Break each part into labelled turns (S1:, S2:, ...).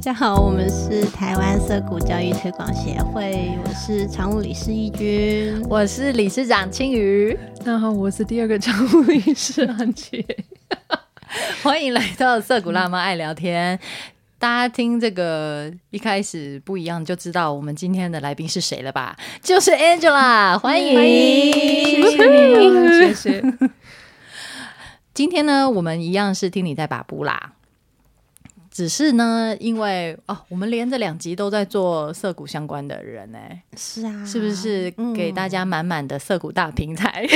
S1: 家好，我们是台湾色谷教育推广协会，我是常务理事义军，
S2: 我是理事长青鱼。
S3: 那好，我是第二个常务理事安琪。
S2: 欢迎来到色谷辣妈爱聊天。大家听这个一开始不一样，就知道我们今天的来宾是谁了吧？就是 Angela，欢迎，
S3: 谢谢，谢谢。
S2: 今天呢，我们一样是听你在把布啦。只是呢，因为哦，我们连着两集都在做涩谷相关的人呢，
S1: 是啊，
S2: 是不是给大家满满的涩谷大平台？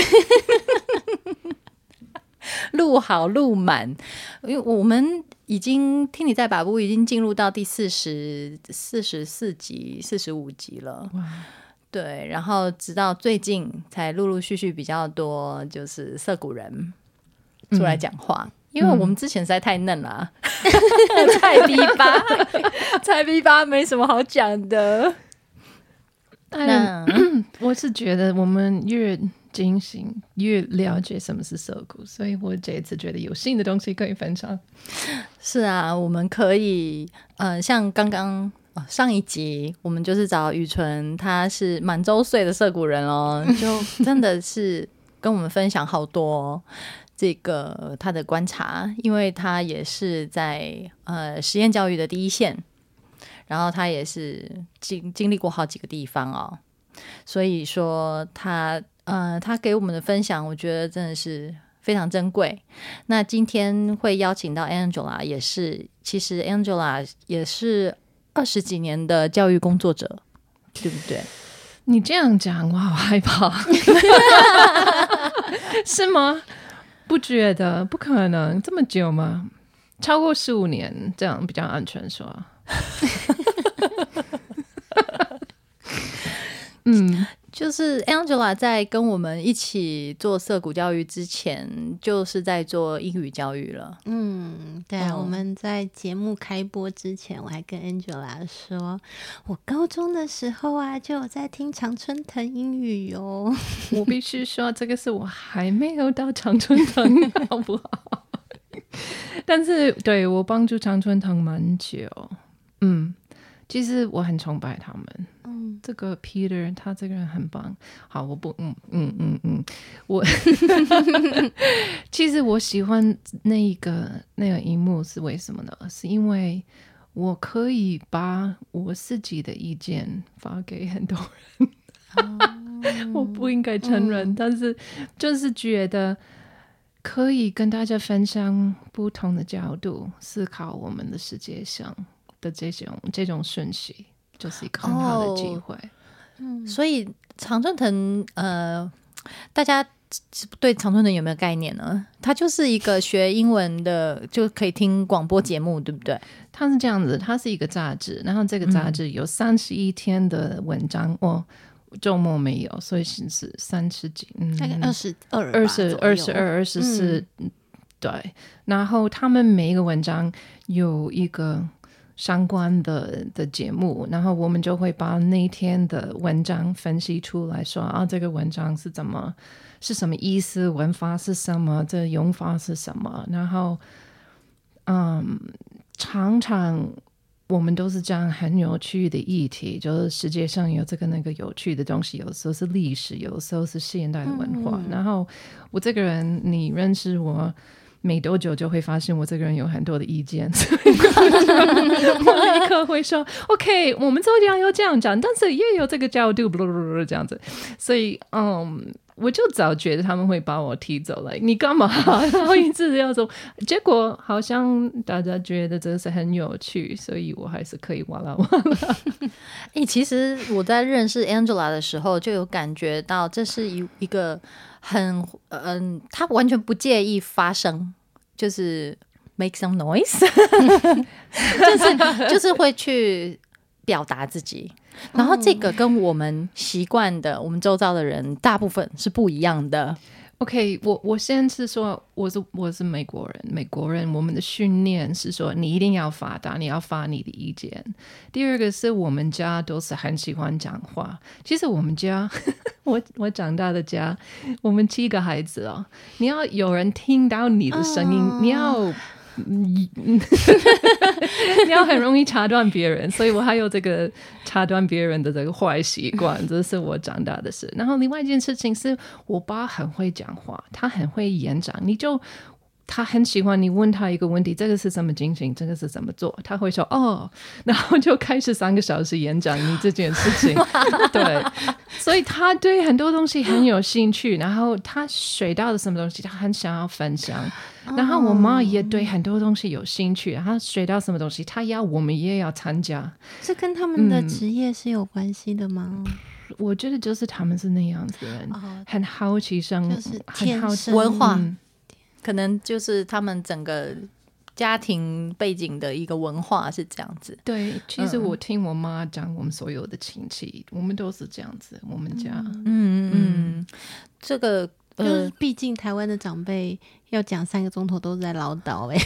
S2: 录好录满，因为我们已经听你在把布已经进入到第四十四十四集、四十五集了。对，然后直到最近才陆陆续续比较多，就是涩谷人出来讲话。因为我们之前实在太嫩了，菜逼吧，菜逼吧，没什么好讲的。
S3: 那 我是觉得我们越精心越了解什么是涩谷，所以我这一次觉得有新的东西可以分享。
S2: 是啊，我们可以，呃，像刚刚上一集，我们就是找雨纯，他是满周岁的涩谷人哦，就真的是跟我们分享好多。这个他的观察，因为他也是在呃实验教育的第一线，然后他也是经经历过好几个地方哦，所以说他呃他给我们的分享，我觉得真的是非常珍贵。那今天会邀请到 Angela，也是其实 Angela 也是二十几年的教育工作者，对不对？
S3: 你这样讲，我好害怕，是吗？不觉得不可能这么久吗？超过十五年这样比较安全，是吧？
S2: 嗯，就是 Angela 在跟我们一起做色谷教育之前，就是在做英语教育了。
S1: 嗯，对啊，我们在节目开播之前，我还跟 Angela 说，我高中的时候啊，就有在听常春藤英语哟。
S3: 我必须说，这个是我还没有到常春藤，好不好？但是对我帮助常春藤蛮久，嗯。其实我很崇拜他们，嗯，这个 Peter 他这个人很棒。好，我不，嗯嗯嗯嗯，我 其实我喜欢那一个那个一幕是为什么呢？是因为我可以把我自己的意见发给很多人，我不应该承认，但是就是觉得可以跟大家分享不同的角度思考我们的世界上。的这种这种顺序，就是一个很好的机会。
S2: 嗯，所以常春藤，呃，大家对常春藤有没有概念呢？他就是一个学英文的，就可以听广播节目，对不对？
S3: 他是这样子，它是一个杂志，然后这个杂志有三十一天的文章，哦，周末没有，所以是是三十几，
S1: 嗯，大概二十二、
S3: 二十二、十二、二十四，对。然后他们每一个文章有一个。相关的的节目，然后我们就会把那天的文章分析出来说啊，这个文章是怎么是什么意思，文法是什么，这用法是什么，然后嗯，常常我们都是这样很有趣的议题，就是世界上有这个那个有趣的东西，有时候是历史，有时候是现代的文化。然后我这个人，你认识我。没多久就会发现我这个人有很多的意见，我立刻会说 OK，我们这样要这样讲，但是也有这个角度，这样子。所以，嗯，我就早觉得他们会把我踢走了。你干嘛？然后一直要走，结果好像大家觉得这是很有趣，所以我还是可以哇啦哇啦。
S2: 哎，其实我在认识 Angela 的时候就有感觉到，这是一一个。很嗯，他完全不介意发声，就是 make some noise，就是就是会去表达自己。然后这个跟我们习惯的，我们周遭的人大部分是不一样的。
S3: OK，我我先是说，我是我是美国人，美国人我们的训练是说，你一定要发达，你要发你的意见。第二个是我们家都是很喜欢讲话。其实我们家，我我长大的家，我们七个孩子哦，你要有人听到你的声音，你要 你要很容易插断别人，所以我还有这个插断别人的这个坏习惯，这是我长大的事。然后另外一件事情是我爸很会讲话，他很会演讲，你就。他很喜欢你问他一个问题，这个是什么进行，这个是怎么做，他会说哦，然后就开始三个小时演讲你这件事情。对，所以他对很多东西很有兴趣，然后他学到的什么东西，他很想要分享。然后我妈也对很多东西有兴趣，然后学到什么东西，她要我们也要参加。
S1: 这跟他们的职业是有关系的吗？
S3: 我觉得就是他们是那样子的人，很好奇，生
S1: 就是
S3: 很好
S1: 生
S2: 文化。可能就是他们整个家庭背景的一个文化是这样子。
S3: 对，其实我听我妈讲，我们所有的亲戚，我们都是这样子。我们家，
S2: 嗯嗯，嗯这个
S1: 就是毕竟台湾的长辈要讲三个钟头都在唠叨哎。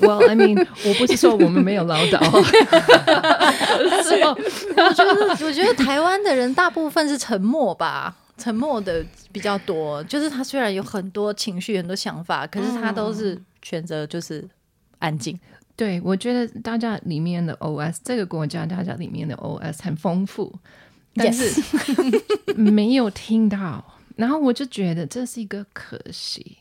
S3: Well, I mean，我不是说我们没有唠叨，
S2: 是吗？我觉得，我觉得台湾的人大部分是沉默吧。沉默的比较多，就是他虽然有很多情绪、很多想法，可是他都是选择就是安静。
S3: 对，我觉得大家里面的 OS，这个国家大家里面的 OS 很丰富，但是没有听到，然后我就觉得这是一个可惜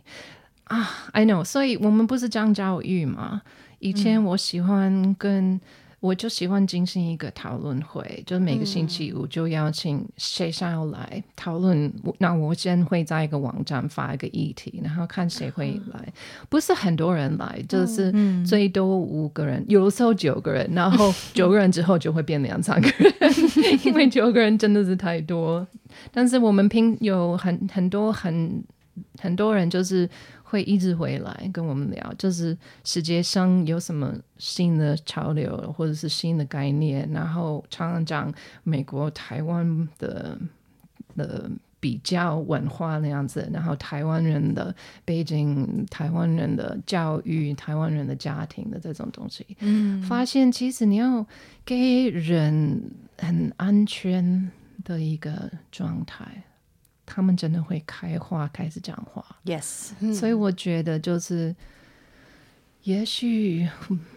S3: 啊。I know，所以我们不是讲教育嘛？以前我喜欢跟。我就喜欢进行一个讨论会，就是每个星期五就邀请谁想要来讨论。那我先会在一个网站发一个议题，然后看谁会来。不是很多人来，就是最多五个人，有的时候九个人，然后九个人之后就会变两三个人，因为九个人真的是太多。但是我们拼有很很多很很多人就是。会一直回来跟我们聊，就是世界上有什么新的潮流或者是新的概念，然后常常讲美国、台湾的的比较文化那样子，然后台湾人的背景、台湾人的教育、台湾人的家庭的这种东西，嗯，发现其实你要给人很安全的一个状态。他们真的会开花，开始讲话。
S2: Yes，
S3: 所以我觉得就是，也许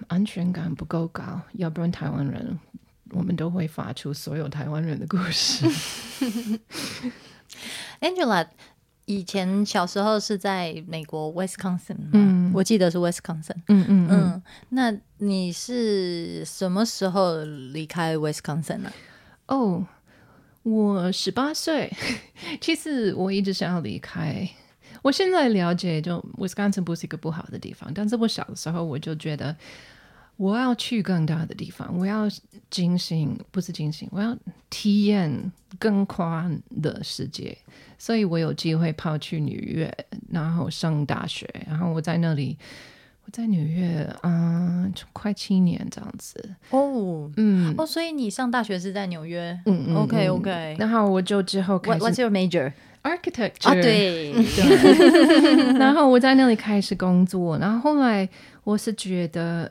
S3: 安全感不够高，要不然台湾人我们都会发出所有台湾人的故事。
S2: Angela 以前小时候是在美国 Wisconsin，嗯，我记得是 Wisconsin，
S3: 嗯嗯
S2: 嗯。那你是什么时候离开 Wisconsin 呢？
S3: 哦。我十八岁，其实我一直想要离开。我现在了解，就 Wisconsin 不是一个不好的地方，但是我小的时候我就觉得我要去更大的地方，我要进行，不是进行，我要体验更宽的世界。所以我有机会跑去纽约，然后上大学，然后我在那里。我在纽约，嗯，快七年这样子
S2: 哦，嗯，哦，所以你上大学是在纽约，嗯嗯，OK OK，
S3: 然后我就之后开始
S2: ，What's your major?
S3: Architecture
S2: 啊，对，
S3: 然后我在那里开始工作，然后后来我是觉得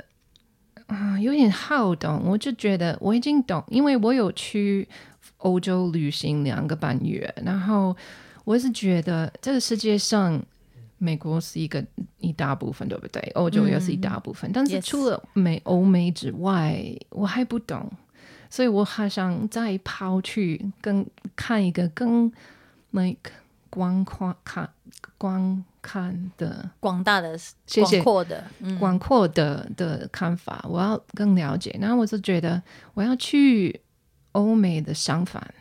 S3: 啊有点好动，我就觉得我已经懂，因为我有去欧洲旅行两个半月，然后我是觉得这个世界上。美国是一个一大部分，对不对？欧洲也是一大部分，但是除了美欧美之外，我还不懂，所以我还想再抛去更看一个更 like 广阔看观看的
S2: 广大的广阔的
S3: 广阔的的看法，我要更了解。然后我就觉得我要去欧美的相反。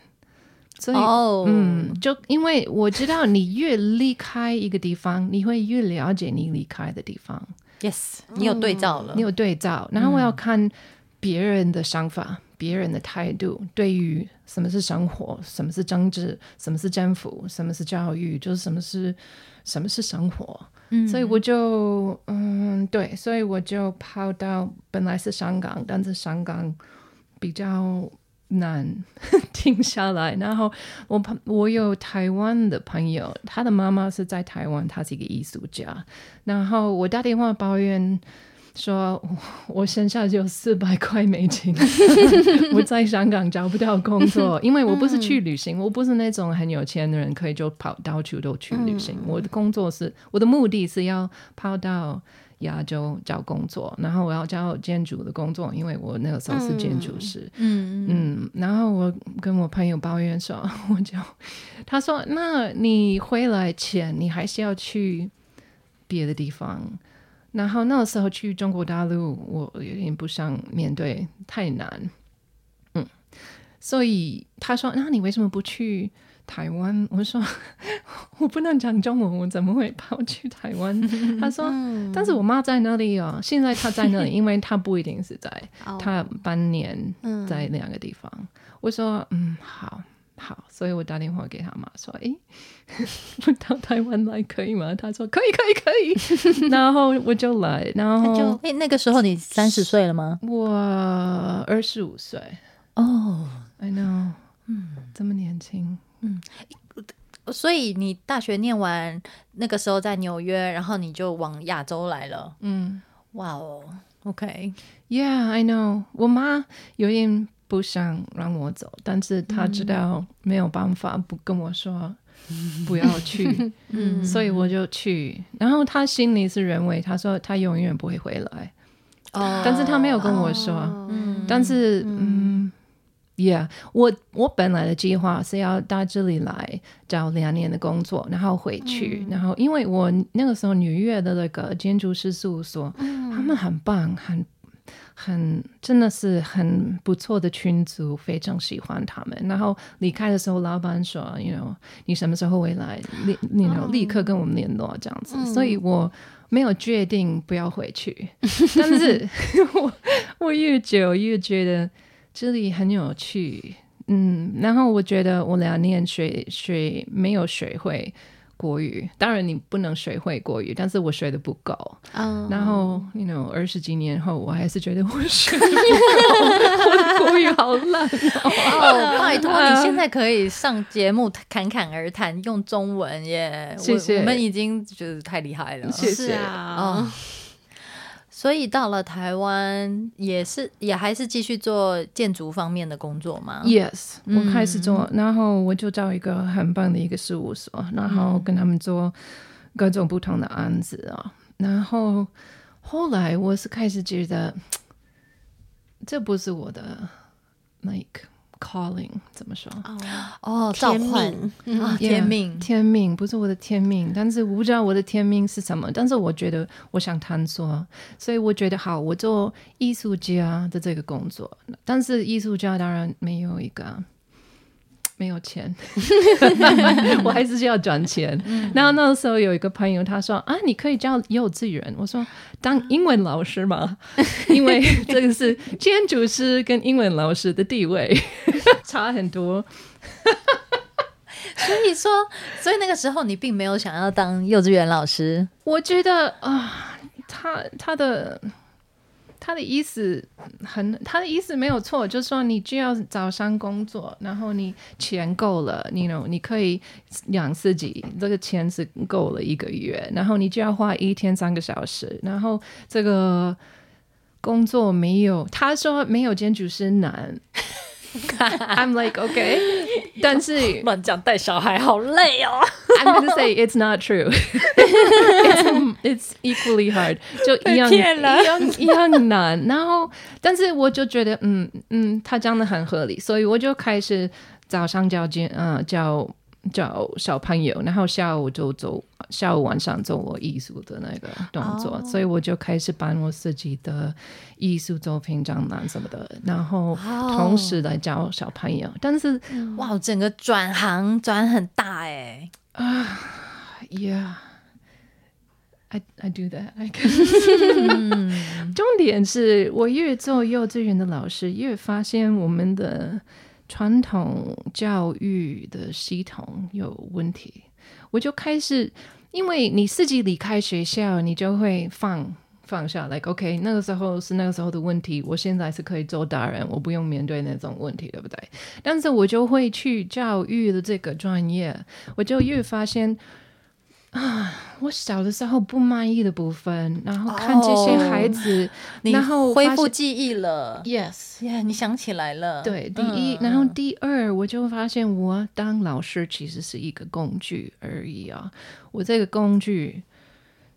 S3: 所以，嗯，就因为我知道，你越离开一个地方，你会越了解你离开的地方。
S2: Yes，你有对照了，
S3: 你有对照。然后我要看别人的想法、别人的态度，对于什么是生活、什么是政治、什么是政府、什么是教育，就是什么是什么是生活。嗯，所以我就，嗯，对，所以我就跑到本来是香港，但是香港比较。难 停下来，然后我朋我有台湾的朋友，他的妈妈是在台湾，他是一个艺术家。然后我打电话抱怨说，我身上只有四百块美金，我在香港找不到工作，因为我不是去旅行，我不是那种很有钱的人，可以就跑到处都去旅行。我的工作是，我的目的是要跑到亚洲找工作，然后我要找建筑的工作，因为我那个时候是建筑师。
S2: 嗯嗯
S3: 嗯，然后我跟我朋友抱怨说，我就他说，那你回来前，你还是要去别的地方。然后那个时候去中国大陆，我有点不想面对，太难。嗯，所以他说，那你为什么不去台湾？我说 我不能讲中文，我怎么会跑去台湾？他说，但是我妈在那里哦，现在她在那里，因为她不一定是在，
S1: 哦
S3: 她半年
S1: 嗯
S3: 在两个地方。我说，嗯，好。好，所以我打电话给他妈说：“诶，我到台湾来可以吗？”他说：“可以，可以，可以。”然后我就来，然后
S1: 就
S2: 哎、那个时候你三十岁了吗？
S3: 我二十五岁
S2: 哦
S3: ，，I know，嗯，这么年轻，
S2: 所以你大学念完，那个时候在纽约，然后你就往亚洲来了。
S3: 嗯。
S2: 哇哦
S3: ，OK，，Yeah，I know，我妈有点不想让我走，但是她知道没有办法不跟我说不要去，
S2: 嗯。
S3: 所以我就去。然后她心里是认为，她说她永远不会回来，
S2: 哦
S3: 但是她没有跟我说。
S1: 嗯。
S3: 但是，嗯，Yeah，我我本来的计划是要到这里来找两年的工作，然后回去，然后因为我那个时候纽约的那个建筑师事务所，他们很棒，很很真的是很不错的群组，非常喜欢他们。然后离开的时候，老板说，you know，你什么时候回来？立，you know，立刻跟我们联络这样子。所以我没有决定不要回去，但是 我我越久越觉得这里很有趣，嗯，然后我觉得我两年学学没有学会国语，当然你不能学会国语，但是我学的不够。
S1: 嗯
S3: 然后，you know，二十几年后，我还是觉得我学的不够，我的国语好烂。
S2: 哦，拜托，你现在可以上节目侃侃而谈，用中文耶！
S3: 谢谢
S2: 我，我们已经觉得太厉害了。
S3: 谢
S1: 谢啊，
S2: 哦，所以到了台湾，也是也还是继续做建筑方面的工作吗
S3: ？Yes，我开始
S2: 嗯。
S3: 做，然后我就找一个很棒的一个事务所，然后跟他们做各种不同的案子啊、然后后来我是开始觉得，这不是我的 like calling，怎么说？
S2: 哦，召
S1: 天
S2: 唤
S1: 命
S2: 啊，天命。
S3: 天命不是我的天命，但是我不知道我的天命是什么。但是我觉得我想探索，所以我觉得好，我做艺术家的这个工作。但是艺术家当然没有一个没有钱，我还是要赚钱。然后那个时候有一个朋友他说啊，你可以教幼稚园。我说当英文老师嘛，因为这个是建筑师跟英文老师的地位 差很多。
S2: 所以说，所以那个时候你并没有想要当幼稚园老师。
S3: 我觉得啊、他他的他的意思很，他的意思没有错，就是说你就要找上工作，然后你钱够了，你 know 你可以养自己，这个钱是够了一个月，然后你就要花一天三个小时，然后这个工作没有，他说没有建筑师难。I'm like okay，但是
S2: 乱讲带小孩好累哦。
S3: I'm gonna say it's not true. it's, it's equally hard. 就一样一样一样难。然后，但是我就觉得，嗯嗯，他讲的很合理，所以我就开始早上教见，呃，教教小朋友，然后下午就做，下午晚上做我艺术的那个动作，所以我就开始办我自己的艺术作品展览什么的，然后同时来教小朋友。但是
S2: 哇，整个转行转很大哎。
S3: Yeah, I I do that. I can. 重点是我越做幼稚园的老师，越发现我们的传统教育的系统有问题。我就开始，因为你自己离开学校，你就会放放下来 OK，那个时候是那个时候的问题，我现在是可以做大人，我不用面对那种问题，对不对？但是我就会去教育的这个专业，我就越发现。啊，我小的时候不满意的部分，然后看这些孩子，
S2: 你
S3: 然后
S2: 恢复记忆了。
S3: yes，
S2: 耶你想起来了。
S3: 对，第一，
S2: 嗯
S3: 然后第二，我就发现我当老师其实是一个工具而已啊。我这个工具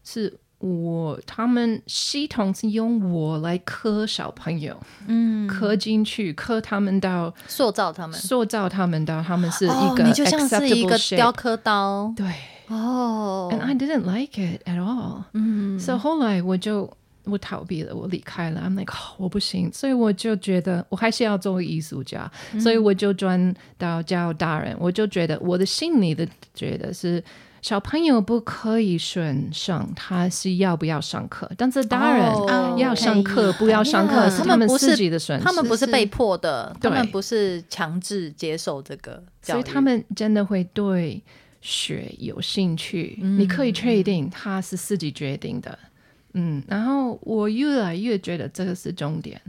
S3: 是我他们系统是用我来刻小朋友，嗯，刻进去，刻他们到
S2: 塑造他们，
S3: 塑造他们到他们是一
S2: 哦，
S3: 个
S2: 你就像是一个雕刻刀。
S3: 对
S2: 哦
S3: ，and I didn't like it at all。嗯，所以后来我就我逃避了，我离开了。I'm like，、哦、我不行，所以我就觉得我还是要做艺术家，所以我就转到教大人。我就觉得我的心里的觉得是。小朋友不可以选上，他是要不要上课？但是大人
S2: 哦
S3: 要上课，不要上课，
S2: 他们不是
S3: 自己的选择。
S2: 他们不是被迫的，他们不是强制接受这个教育，
S3: 所以他们真的会对学有兴趣。你可以确定他是自己决定的，嗯。然后我越来越觉得这个是重点，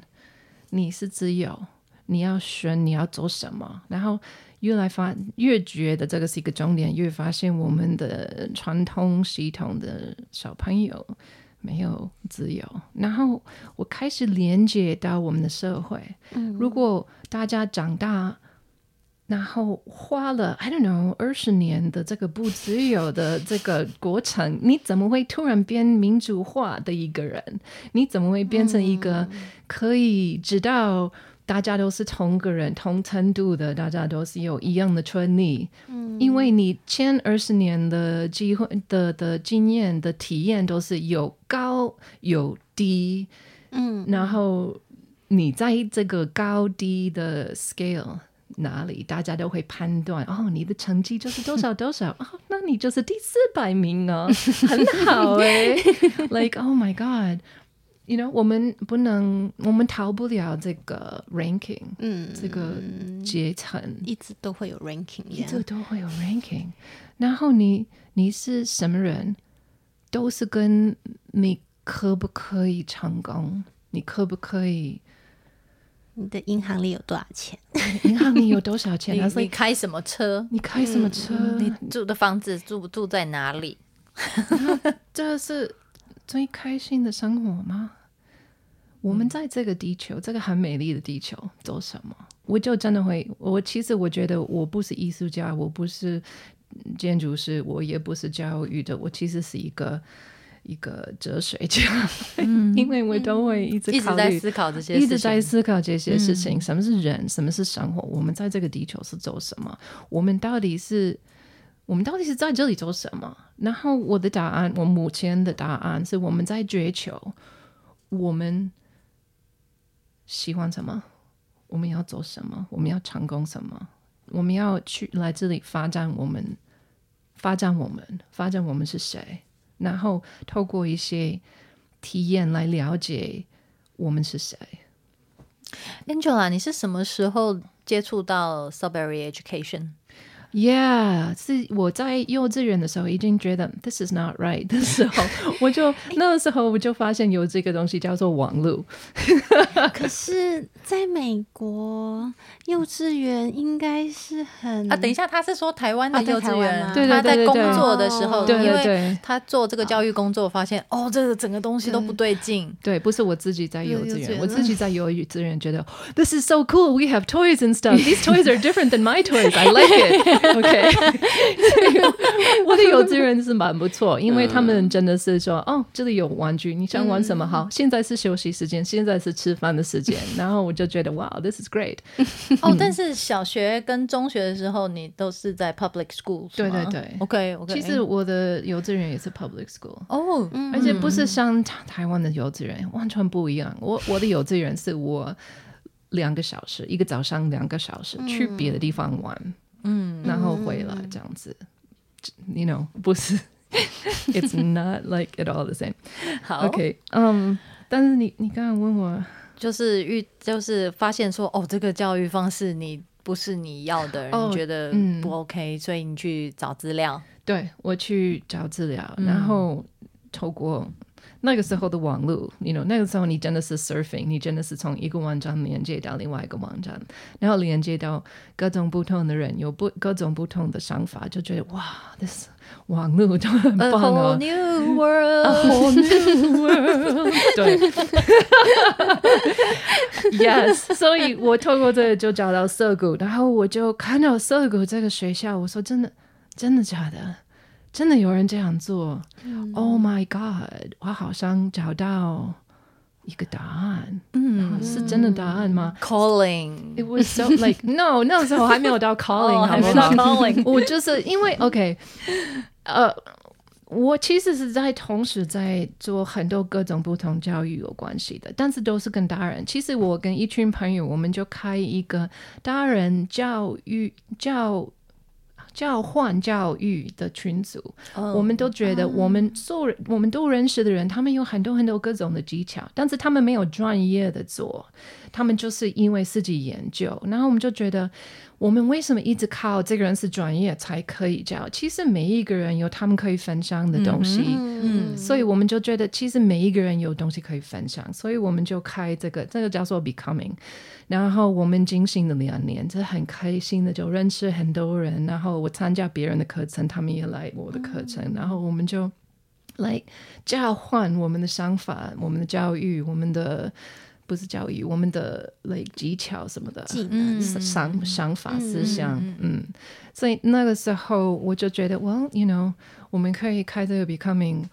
S3: 你是自由，你要选你要做什么，然后。越来发越觉得这个是一个重点，越发现我们的传统系统的小朋友没有自由。然后我开始连接到我们的社会，如果大家长大，然后花了 I don't know 二十年的这个不自由的这个过程，你怎么会突然变民主化的一个人？你怎么会变成一个可以知道？大家都是同个人、同程度的，大家都是有一样的权利。嗯，因为你前二十年的机会的的经验的体验都是有高有低，
S1: 嗯，
S3: 然后你在这个高低的 scale 哪里，大家都会判断哦，你的成绩就是多少多少哦，那你就是第四百名哦，很好诶 like oh my god。You know，我们不能，我们逃不了这个 ranking，
S1: 嗯，
S3: 这个阶层，
S1: 一直都会有 ranking，
S3: 一直都会有 ranking。然后你你是什么人，都是跟你可不可以成功，你可不可以，
S1: 你的银行里有多少钱？
S3: 银行里有多少钱？
S2: 你开什么车？
S3: 你开什么车？
S2: 你住的房子住住在哪里？
S3: 这是最开心的生活吗？我们在这个地球，这个很美丽的地球做什么？我就真的会，我其实我觉得我不是艺术家，我不是建筑师，我也不是教育的，我其实是一个一个哲学家，因为我都会一直
S2: 一直。在思考这些事情，
S3: 一直在思考这些事情，什么是人，什么是生活？我们在这个地球是做什么？我们到底是，我们到底是在这里做什么？然后我的答案，我目前的答案是我们在追求，我们喜欢什么，我们要做什么，我们要成功什么，我们要去来这里发展我们，发展我们，发展我们是谁，然后透过一些体验来了解我们是谁。
S2: Angela，你是什么时候接触到 Subaru Education？
S3: Yeah，是我在幼稚园的时候已经觉得 this is not right 的时候，我就 那个时候我就发现有这个东西叫做网络。
S1: 可是，在美国幼稚园应该是很
S2: 啊，等一下，他是说台湾的
S1: 啊在
S2: 幼稚园，
S1: 台湾吗
S3: 对对
S2: 他在工
S3: 对对对
S2: 作的时候，
S1: 哦
S3: 对
S2: 因为
S3: 对对
S2: 他做这个教育工作，发现哦，这个整个东西都不对劲。
S3: 对，不是我自己在幼稚园，
S1: 幼稚园
S3: 我自己在幼稚园觉得 this is so cool. We have toys and stuff. These toys are different than my toys. I like it. OK，我的幼稚园是蛮不错，因为他们真的是说，哦，这里有玩具，你想玩什么？好，现在是休息时间，现在是吃饭的时间。然后我就觉得，哇，this is great。
S2: 哦，但是小学跟中学的时候，你都是在 public school，
S3: 对对对
S2: ，OK OK。
S3: 其实我的幼稚园也是 public school。
S2: 哦，
S3: 而且不是像台台湾的幼稚园，完全不一样。我我的幼稚园是我两个小时，一个早上两个小时、去别的地方玩，嗯，然后回来这样子。You know，不是，It's not like at all the same。
S2: 好。
S3: OK，嗯、但是你你刚刚问我，
S2: 就是遇就是发现说，哦，这个教育方式你不是你要的，
S3: 哦
S2: 你觉得
S3: 嗯。
S2: 不 OK，、所以你去找资料。
S3: 对我去找资料，然后透过那个时候的网络，you know，那个时候你真的是 surfing，你真的是从一个网站连接到另外一个网站，然后连接到各种不同的人，有不各种不同的想法，就觉得哇，this 网络都很
S2: A
S3: 棒
S2: whole
S3: 哦。
S2: new
S3: world，whole new world，对，yes，所以我透过这个就找到涩谷，然后我就看到涩谷这个学校，我说真的，真的假的？真的有人这样做、o h my God！我好像找到一个答案，嗯，是真的答案吗？calling，It was so like no，那时候还没有到 calling，、
S2: 还没到 calling
S3: 我就是因为 OK，呃，我其实是在同时在做很多各种不同教育有关系的，但是都是跟大人。其实我跟一群朋友，我们就开一个大人教育教。交换教育的群组，我们都觉得我们所有人我们都认识的人，他们有很多很多各种的技巧，但是他们没有专业的做，他们就是因为自己研究，然后我们就觉得，我们为什么一直靠这个人是专业才可以教？其实每一个人有他们可以分享的东西，
S1: 嗯
S3: 所以我们就觉得，其实每一个人有东西可以分享，所以我们就开这个，这个叫做 Becoming。然后我们进行了两年，这很开心的就认识很多人，然后我参加别人的课程，他们也来我的课程，然后我们就来交换我们的想法、我们的教育、我们的不是教育，我们的 like 技巧什么的
S1: 技能。
S3: 想想法、思想，嗯，所以那个时候我就觉得，well you know，我们可以开这个 becoming。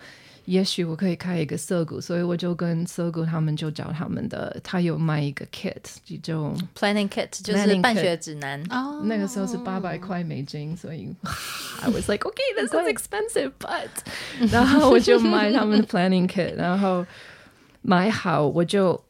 S3: 也许我可以开一个涩谷，所以我就跟涩谷他们就找他们的，他有卖一个 kit，就
S2: planning kit 就是办学指南。
S1: 哦
S3: 那个时候是八百块美金，所以 I was like okay this is expensive but 然后我就买他们的 planning kit，然后买好我就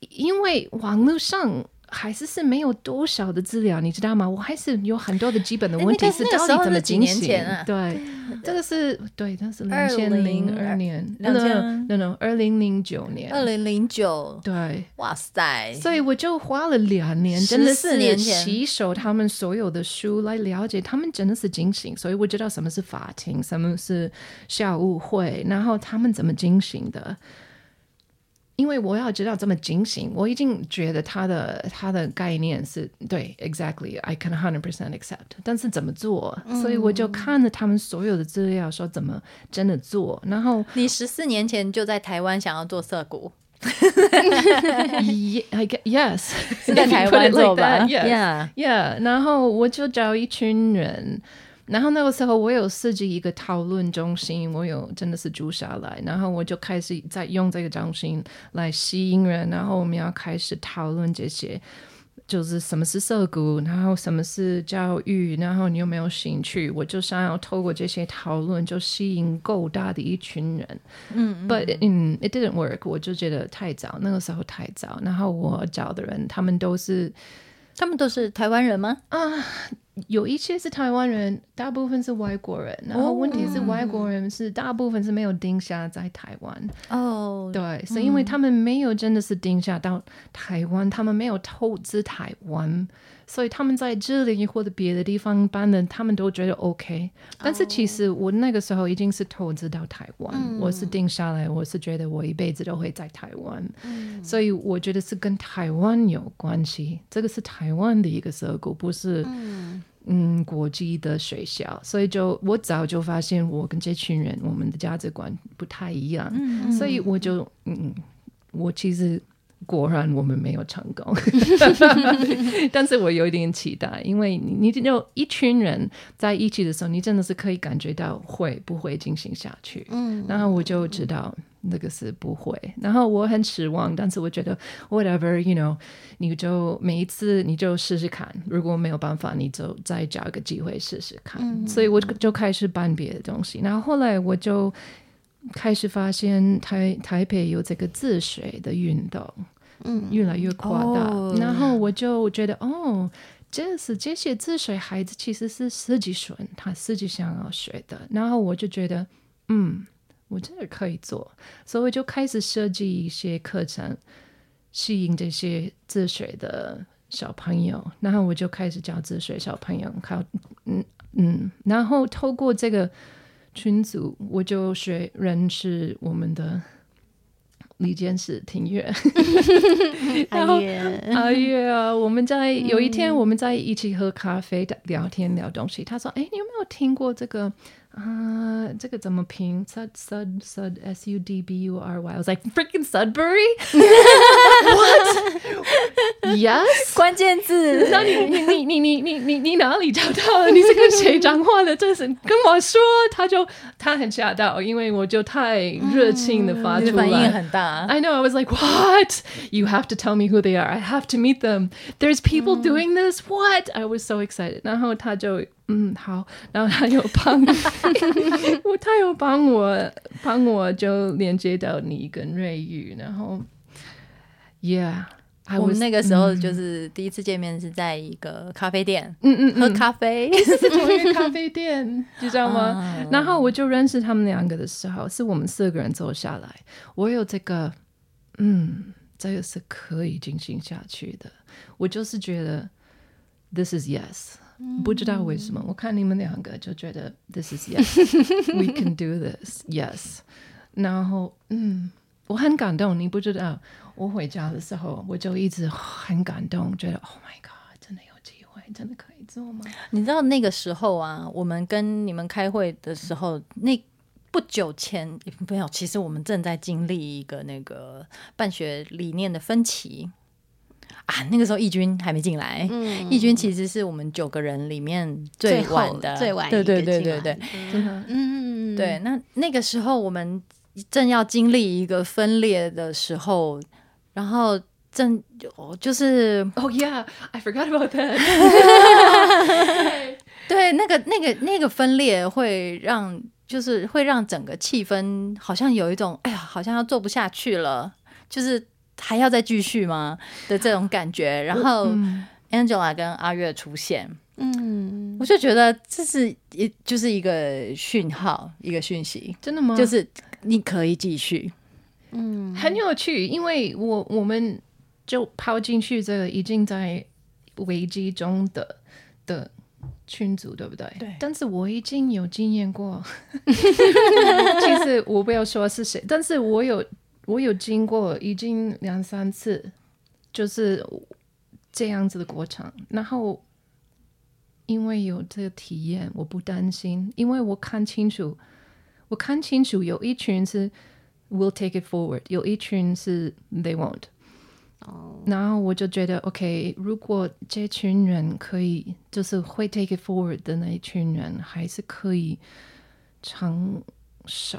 S3: 因为网络上。还是是没有多少的资料，你知道吗？我还是有很多的基本的问题是到底怎么进行？
S2: 前啊
S3: 对，这个是对，那是两千零二年
S2: ，2000
S3: no no 二零零九年，
S2: 二零零九，
S3: 对，
S2: 哇塞！
S3: 所以我就花了两年，真的
S2: 14
S3: 是
S2: 年前
S3: 吸收他们所有的书来了解，他们真的是进行，所以我知道什么是法庭，什么是校务会，然后他们怎么进行的。因为我要知道怎么进行，我已经觉得他的他的概念是对，exactly，I can hundred percent accept。但是怎么做？所以我就看了他们所有的资料，说怎么真的做，然后
S2: 你十四年前就在台湾想要做涩谷，
S3: Ye- I yes，
S2: 是在台湾 做吧. Yeah
S3: Yeah，然后我就找一群人，然后那个时候我有设计一个讨论中心，我有真的是住下来，然后我就开始在用这个中心来吸引人，然后我们要开始讨论这些。就是什么是社谷，然后什么是教育，然后你有没有兴趣？我就想要透过这些讨论，就吸引够大的一群人。嗯，But 嗯、it didn't work，我就觉得太早，那个时候太早。然后我找的人，他们都是
S2: 他们都是台湾人吗？
S3: 有一些是台湾人，大部分是外国人。然后问题是，外国人是大部分是没有定下在台湾。
S2: 哦，
S3: 对，是因为他们没有真的是定下到台湾，他们没有投资台湾，所以他们在这里或者别的地方办的，他们都觉得 OK。但是其实我那个时候已经是投资到台湾，我是定下来，我是觉得我一辈子都会在台湾，所以我觉得是跟台湾有关系。这个是台湾的一个涩谷，不是。嗯，国际的学校，所以就我早就发现我跟这群人我们的价值观不太一样，所以我就嗯，我其实果然我们没有成功，但是我有一点期待，因为你你就一群人在一起的时候，你真的是可以感觉到会不会进行下去，嗯，然后我就知道。那个是不会，然后我很失望，但是我觉得 whatever，you know，你就每一次你就试试看，如果没有办法，你就再找一个机会试试看。所以我就开始办别的东西，然后后来我就开始发现台台北有这个自水的运动，嗯，越来越夸大，
S2: 哦。
S3: 然后我就觉得哦。这是这些自学孩子其实是自己选，他自己想要学的，然后我就觉得，嗯，我真的可以做，所以我就开始设计一些课程，吸引这些自学的小朋友，然后我就开始教自学小朋友，靠，嗯嗯，然后透过这个群组，我就学认识我们的李监事庭院，然后
S1: 阿月，
S3: 阿月啊，我们在有一天我们在一起喝咖啡聊天聊东西，他说：“哎，你有没有听过这个 啊，这个怎么拼？Sud Sud Sud S U D B U R Y。I was like freaking Sudbury. What? Yes.
S2: 关键字，
S3: 那你你你你你你你你哪里找到的？你是跟谁讲话的？这是跟我说，他就他很吓到，因为我就太热情的发出
S2: 你的反应
S3: 来。
S2: 很大。
S3: I know. I was like, "What? You have to tell me who they are. I have to meet them. There's people doing this. What?" I was so excited. 然后他就 嗯好，然后他有帮 我，他有帮我帮我就连接到你跟瑞宇，然后 Yeah，I
S2: 我们那个时候就是第一次见面是在一个咖啡店
S3: 嗯嗯
S2: 喝咖啡，
S3: 是同一个咖啡店，你知道吗？
S2: 啊
S3: 然后我就认识他们两个的时候，是我们四个人坐下来，我有这个，嗯，这个是可以进行下去的。我就是觉得 this is yes，、不知道为什么，我看你们两个就觉得 this is yes，we can do this，yes。然后，嗯，我很感动，你不知道，我回家的时候我就一直很感动，觉得 Oh my God，真的有机会，真的可以做吗？
S2: 你知道那个时候啊，我们跟你们开会的时候，那不久前没有，其实我们正在经历一个那个办学理念的分歧啊。那个时候义军还没进来，
S1: 嗯
S2: 义军其实是我们九个人里面
S1: 最
S2: 晚的，
S1: 最晚
S2: 对对对对对
S1: 的
S3: 真的。
S1: 嗯，
S2: 对。那那个时候我们正要经历一个分裂的时候，然后正就是
S3: Oh yeah, I forgot about that.
S2: 对，那个、那个、那个分裂会让，就是会让整个气氛好像有一种，哎呀，好像要做不下去了，就是还要再继续吗的这种感觉。然后 Angela 跟阿月出现，
S1: 嗯，
S2: 我就觉得这是一就是一个讯号，一个讯息，
S3: 真的吗？
S2: 就是你可以继续。
S3: 嗯很有趣，因为我我们就抛进去这个已经在危机中的的群组，对不对？
S2: 对
S3: 但是我已经有经验过，其实我不要说是谁，但是我有我有经过已经两三次，就是这样子的过程，然后。因为有这个体验，我不担心，因为我看清楚，我看清楚有一群是 will take it forward，有一群是 they won't。
S1: 哦，
S3: 然后我就觉得，OK，如果这群人可以，就是会 take it forward 的那一群人，还是可以长寿，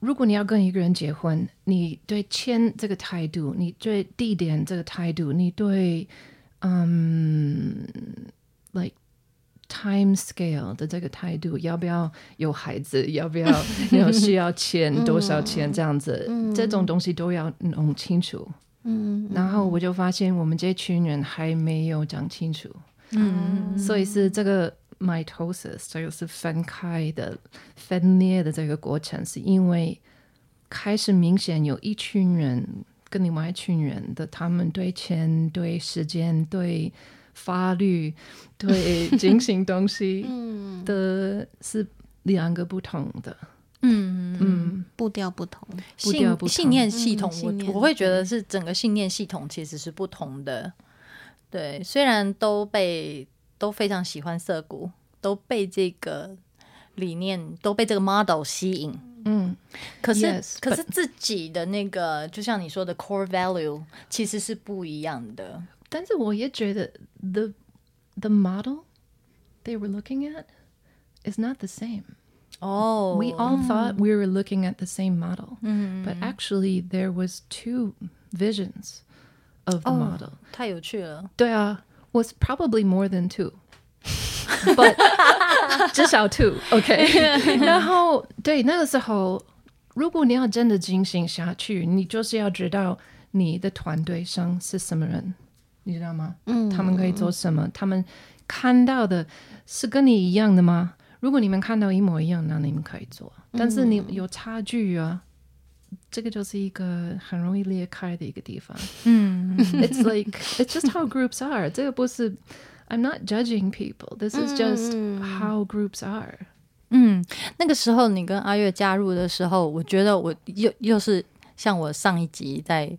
S3: 如果你要跟一个人结婚，你对签这个态度，你对地点这个态度，你对嗯，like time scale 的这个态度，要不要有孩子，要不要 有需要钱多少钱这样子，这种东西都要弄清楚。
S1: 嗯，
S3: 然后我就发现我们这群人还没有讲清楚。
S2: 嗯，
S3: 所以是这个 mitosis，这个是分开的、分裂的这个过程，是因为开始明显有一群人跟另外一群人的，他们对钱、对时间、对法律、对 进行东西
S1: 嗯，
S3: 的是两个不同的。
S2: 嗯
S3: 嗯，
S1: 步调不同，
S3: 步调不同
S2: 信信念系统，我我会觉得是整个信念系统其实是不同的。对，虽然都被都非常喜欢涩谷，都被这个理念都被这个 model 吸引，
S3: 嗯，
S2: 可是
S3: Yes,
S2: 可是自己的那个，就像你说的 core value 其实是不一样的。
S3: 但是我也觉得 the the model they were looking at is not the same.
S2: 哦
S3: We all thought we were looking at the same model,
S2: 嗯
S3: but actually there was two visions of the
S2: Oh.
S3: model.
S2: 太有趣了。
S3: 对啊 Was probably more than two, but 至少 two. OK. 然后对那个时候，如果你要真的进行下去，你就是要知道你的团队上是什么人，你知道吗？
S1: 嗯，
S3: 他们可以做什么？他们看到的是跟你一样的吗？如果你们看到一模一样，那你们可以做。但是你有差距啊，这个就是一个很容易裂开的一个地方。
S2: 嗯
S3: It's like it's just how groups are. 这个不是 I'm not judging people. This is just how groups are.
S2: 嗯，那个时候你跟阿月加入的时候，我觉得我又又是像我上一集在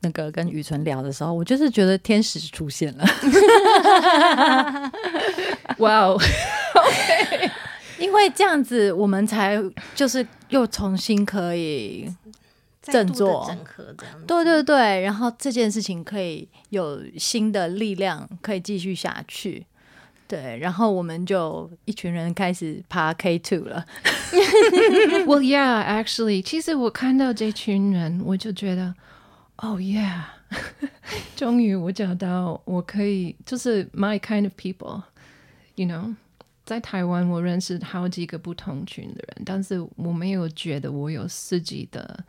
S2: 那个跟雨纯聊的时候，我就是觉得天使出现了
S3: ，Wow.
S2: 因为这样子我们才就是又重新可以振作
S1: 整合这样。
S2: 对对对，然后这件事情可以有新的力量可以继续下去。对，然后我们就一群人开始爬 K two 了。
S3: well, yeah, actually，其实我看到这群人，我就觉得，Oh yeah，终于我找到我可以，就是 my kind of people，you know。在台湾，我认识好几个不同群的人，但是我没有觉得我有自己的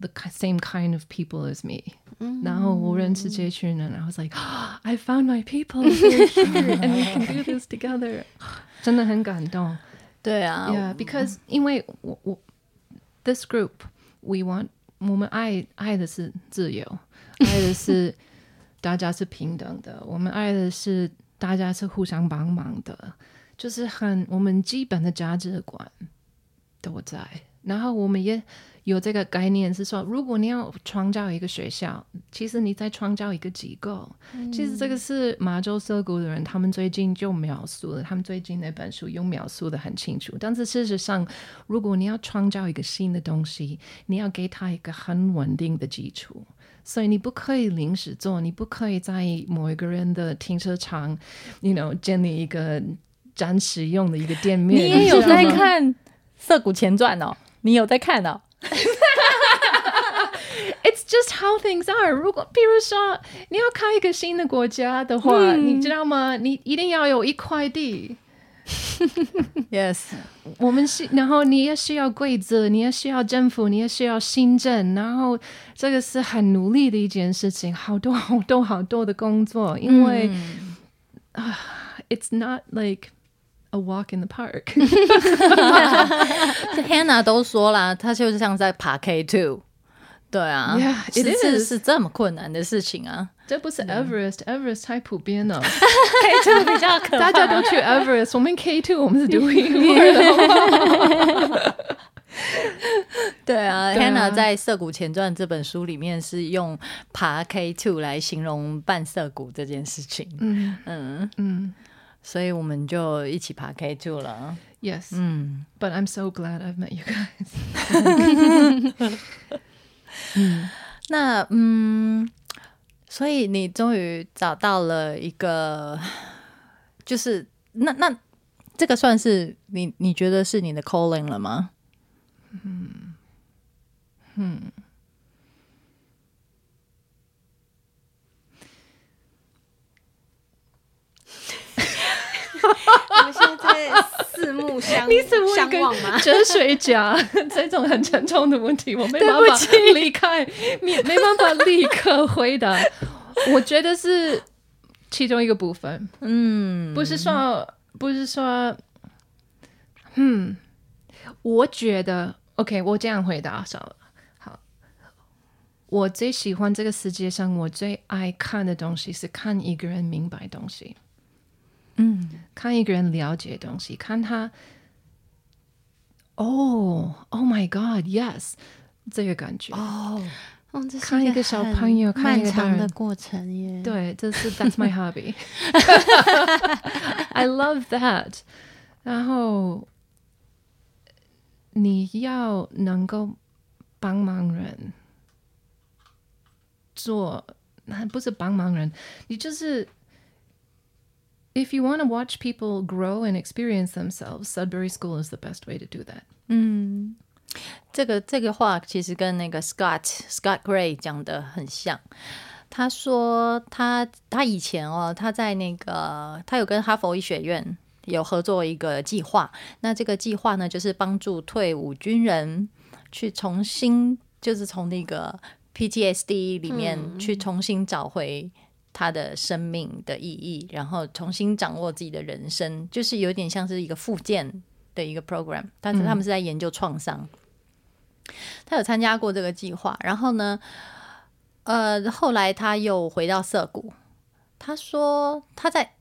S3: the ki- same kind of people as me。然后我认识这群人，I was like, I found my people they're here and we can do this together，真的很感动。
S2: 对啊
S3: Yeah, because 因为我我 this group we want 我们爱爱的是自由，爱的是大家是平等的，我们爱的是大家是互相帮忙的，就是很我们基本的价值观都在。然后我们也 有这个概念是说，如果你要创造一个学校，其实你在创造一个机构。其实这个是麻州涩谷的人，他们最近就描述了，他们最近那本书又描述的很清楚。但是事实上，如果你要创造一个新的东西，你要给它一个很稳定的基础。所以你不可以临时做，你不可以在某一个人的停车场，you know，建立一个暂时用的一个店面。
S2: 你也有在看《涩谷前传》哦？你有在看哦？
S3: It's just how things are。如果比如说你要开一个新的国家的话，你知道吗？你一定要有一块地。
S2: Yes，
S3: 我们是，然后你也需要规则，你也需要政府，你也需要行政，然后这个是很努力的一件事情，好多好多好多的工作，因为、啊，it's not like a walk in the park。
S2: 这 Hannah 都说啦，她就是像在爬 K two。对啊
S3: Yeah, it
S2: 是是
S3: is.
S2: 是这么困难的事情啊
S3: 这不是 Everest，Everest 太普遍了，
S2: K two 比较可
S3: 大家都去 Everest，我们 K two 我们是独一无二的好不好。
S2: 对啊
S3: 对啊
S2: ，Hannah 在《涩谷前传》这本书里面是用爬 K two 来形容办涩谷这件事情。
S3: 嗯
S2: 嗯，
S3: 嗯
S2: 所以我们就一起爬 K two 了。
S3: ，Yes，but、
S2: 嗯
S3: ，I'm so glad I've met you guys。
S2: 那嗯，所以你终于找到了一个，就是那那这个算是你你觉得是你的 calling 了吗？
S1: 我们现在在四目相
S3: 你怎么会跟
S1: 相望吗？
S3: 哲学家 这种很沉重的问题，我没办法离开，没没办法立刻回答。我觉得是其中一个部分，
S2: 嗯，
S3: 不是说不是说，嗯，我觉得 OK，我这样回答好了。好，我最喜欢这个世界上，我最爱看的东西是看一个人明白东西。
S2: 嗯
S3: 看一个人了解东西，看他，哦，Oh my God，Yes，这个感觉，
S2: 哦，
S1: 哦，这是
S3: 看一个小
S1: 很
S3: 朋友看
S1: 漫
S3: 一个大人
S1: 长的过程耶。，
S3: 对，这是 That's my hobby。I love that。然后你要能够帮忙人做，那不是帮忙人，你就是。If you want to watch people grow and experience themselves, Sudbury School is the best way to do that.
S2: 嗯，这个这个话其实跟那个 Scott Scott Gray 讲的很像。他说他他以前哦，他在那个他有跟哈佛医学院有合作一个计划。那这个计划呢，就是帮助退伍军人去重新，就是从那个 PTSD 里面去重新找回 他的生命的意义，然后重新掌握自己的人生，就是有点像是一个复健的一个 program，但是他们是在研究创伤。他有参加过这个计划，然后呢，呃，后来他又回到涩谷。他说他在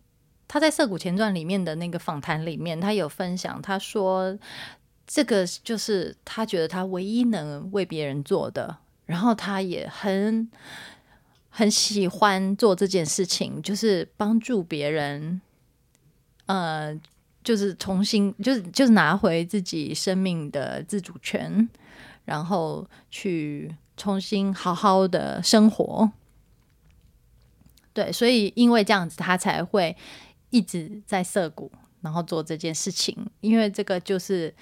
S2: 他在《涩谷前传》里面的那个访谈里面，他有分享，他说这个就是他觉得他唯一能为别人做的，然后他也很很喜欢做这件事情，就是帮助别人，呃，就是重新就是就是拿回自己生命的自主权，然后去重新好好的生活。对，所以因为这样子，他才会一直在涩谷，然后做这件事情。因为这个就是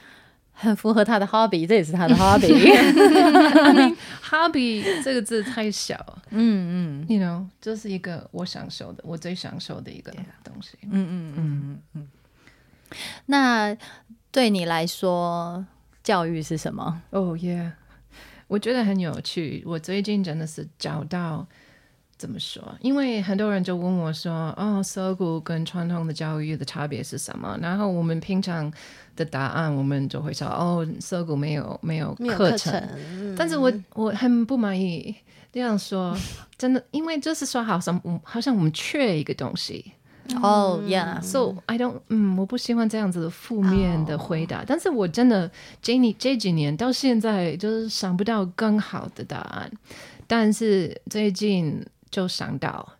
S2: 很符合他的 hobby，这也是他的 hobby。
S3: hobby 这个字太小，
S2: 嗯嗯
S3: ，you know，这是一个我享受的，我最享受的一个东西。
S2: 嗯嗯嗯嗯嗯。那对你来说，教育是什么？
S3: 哦耶，我觉得很有趣。我最近真的是找到。怎么说？因为很多人就问我说：“哦，涩谷跟传统的教育的差别是什么？”然后我们平常的答案，我们就会说：“哦，涩谷没有没有课程。”但是我我很不满意这样说，真的，因为就是说，好像好像我们缺一个东西。
S2: 哦，Yeah，So
S3: I don't，嗯，我不喜欢这样子的负面的回答。但是我真的这你这几年到现在就是想不到更好的答案。但是最近。就想到，